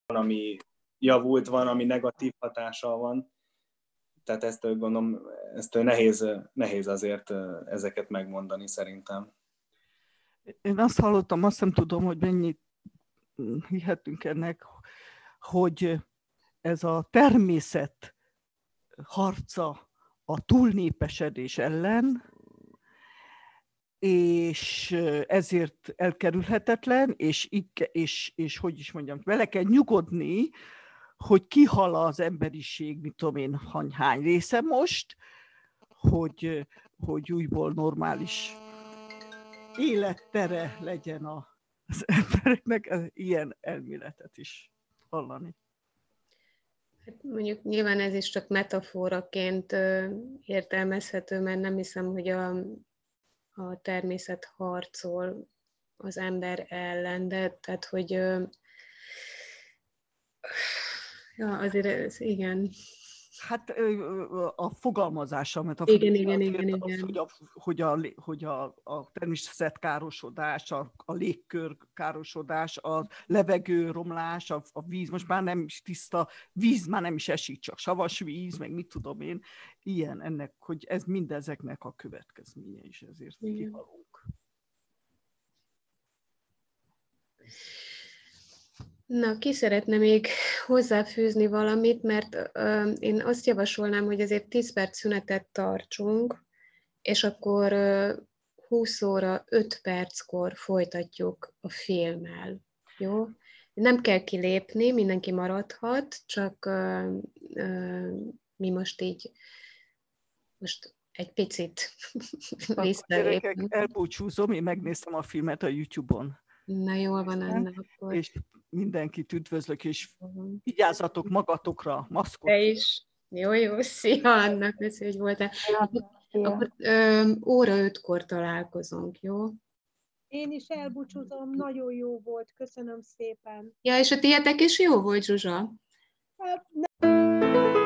Speaker 8: van, ami javult, van, ami negatív hatással van. Tehát ezt gondolom, ezt nehéz, nehéz azért ezeket megmondani szerintem.
Speaker 4: Én azt hallottam, azt nem tudom, hogy mennyit hihetünk ennek, hogy ez a természet harca a túlnépesedés ellen, és ezért elkerülhetetlen, és, és, és hogy is mondjam, vele kell nyugodni, hogy kihal az emberiség, mit tudom én, hány része most, hogy, hogy újból normális élettere legyen az embereknek, ilyen elméletet is hallani.
Speaker 1: Hát mondjuk nyilván ez is csak metaforaként értelmezhető, mert nem hiszem, hogy a a természet harcol az ember ellen, de tehát, hogy ja, azért ez, igen.
Speaker 4: Hát a fogalmazása, mert a
Speaker 1: igen, igen, igen, igen. Az,
Speaker 4: hogy, a, hogy, a, hogy a, a természet károsodás, a, a légkör károsodás, a levegő romlás, a, a víz, most már nem is tiszta víz, már nem is esik, csak savas víz, meg mit tudom én, ilyen ennek, hogy ez mindezeknek a következménye is, ezért kihalunk.
Speaker 1: Na, ki szeretne még hozzáfűzni valamit, mert uh, én azt javasolnám, hogy azért 10 perc szünetet tartsunk, és akkor uh, 20 óra 5 perckor folytatjuk a filmmel. Jó? Nem kell kilépni, mindenki maradhat, csak uh, uh, mi most így most egy picit
Speaker 4: visszalépünk. Elbúcsúzom, én megnéztem a filmet a YouTube-on.
Speaker 1: Na jól van, Anna, akkor.
Speaker 4: És mindenkit üdvözlök, és vigyázzatok magatokra, maszkot.
Speaker 1: Te is. Jó, jó, szia Anna, köszi, hogy voltál. Akkor ö, óra ötkor találkozunk, jó?
Speaker 7: Én is elbúcsúzom, nagyon jó volt, köszönöm szépen.
Speaker 1: Ja, és a tietek is jó volt, Zsuzsa?
Speaker 7: Hát, nem.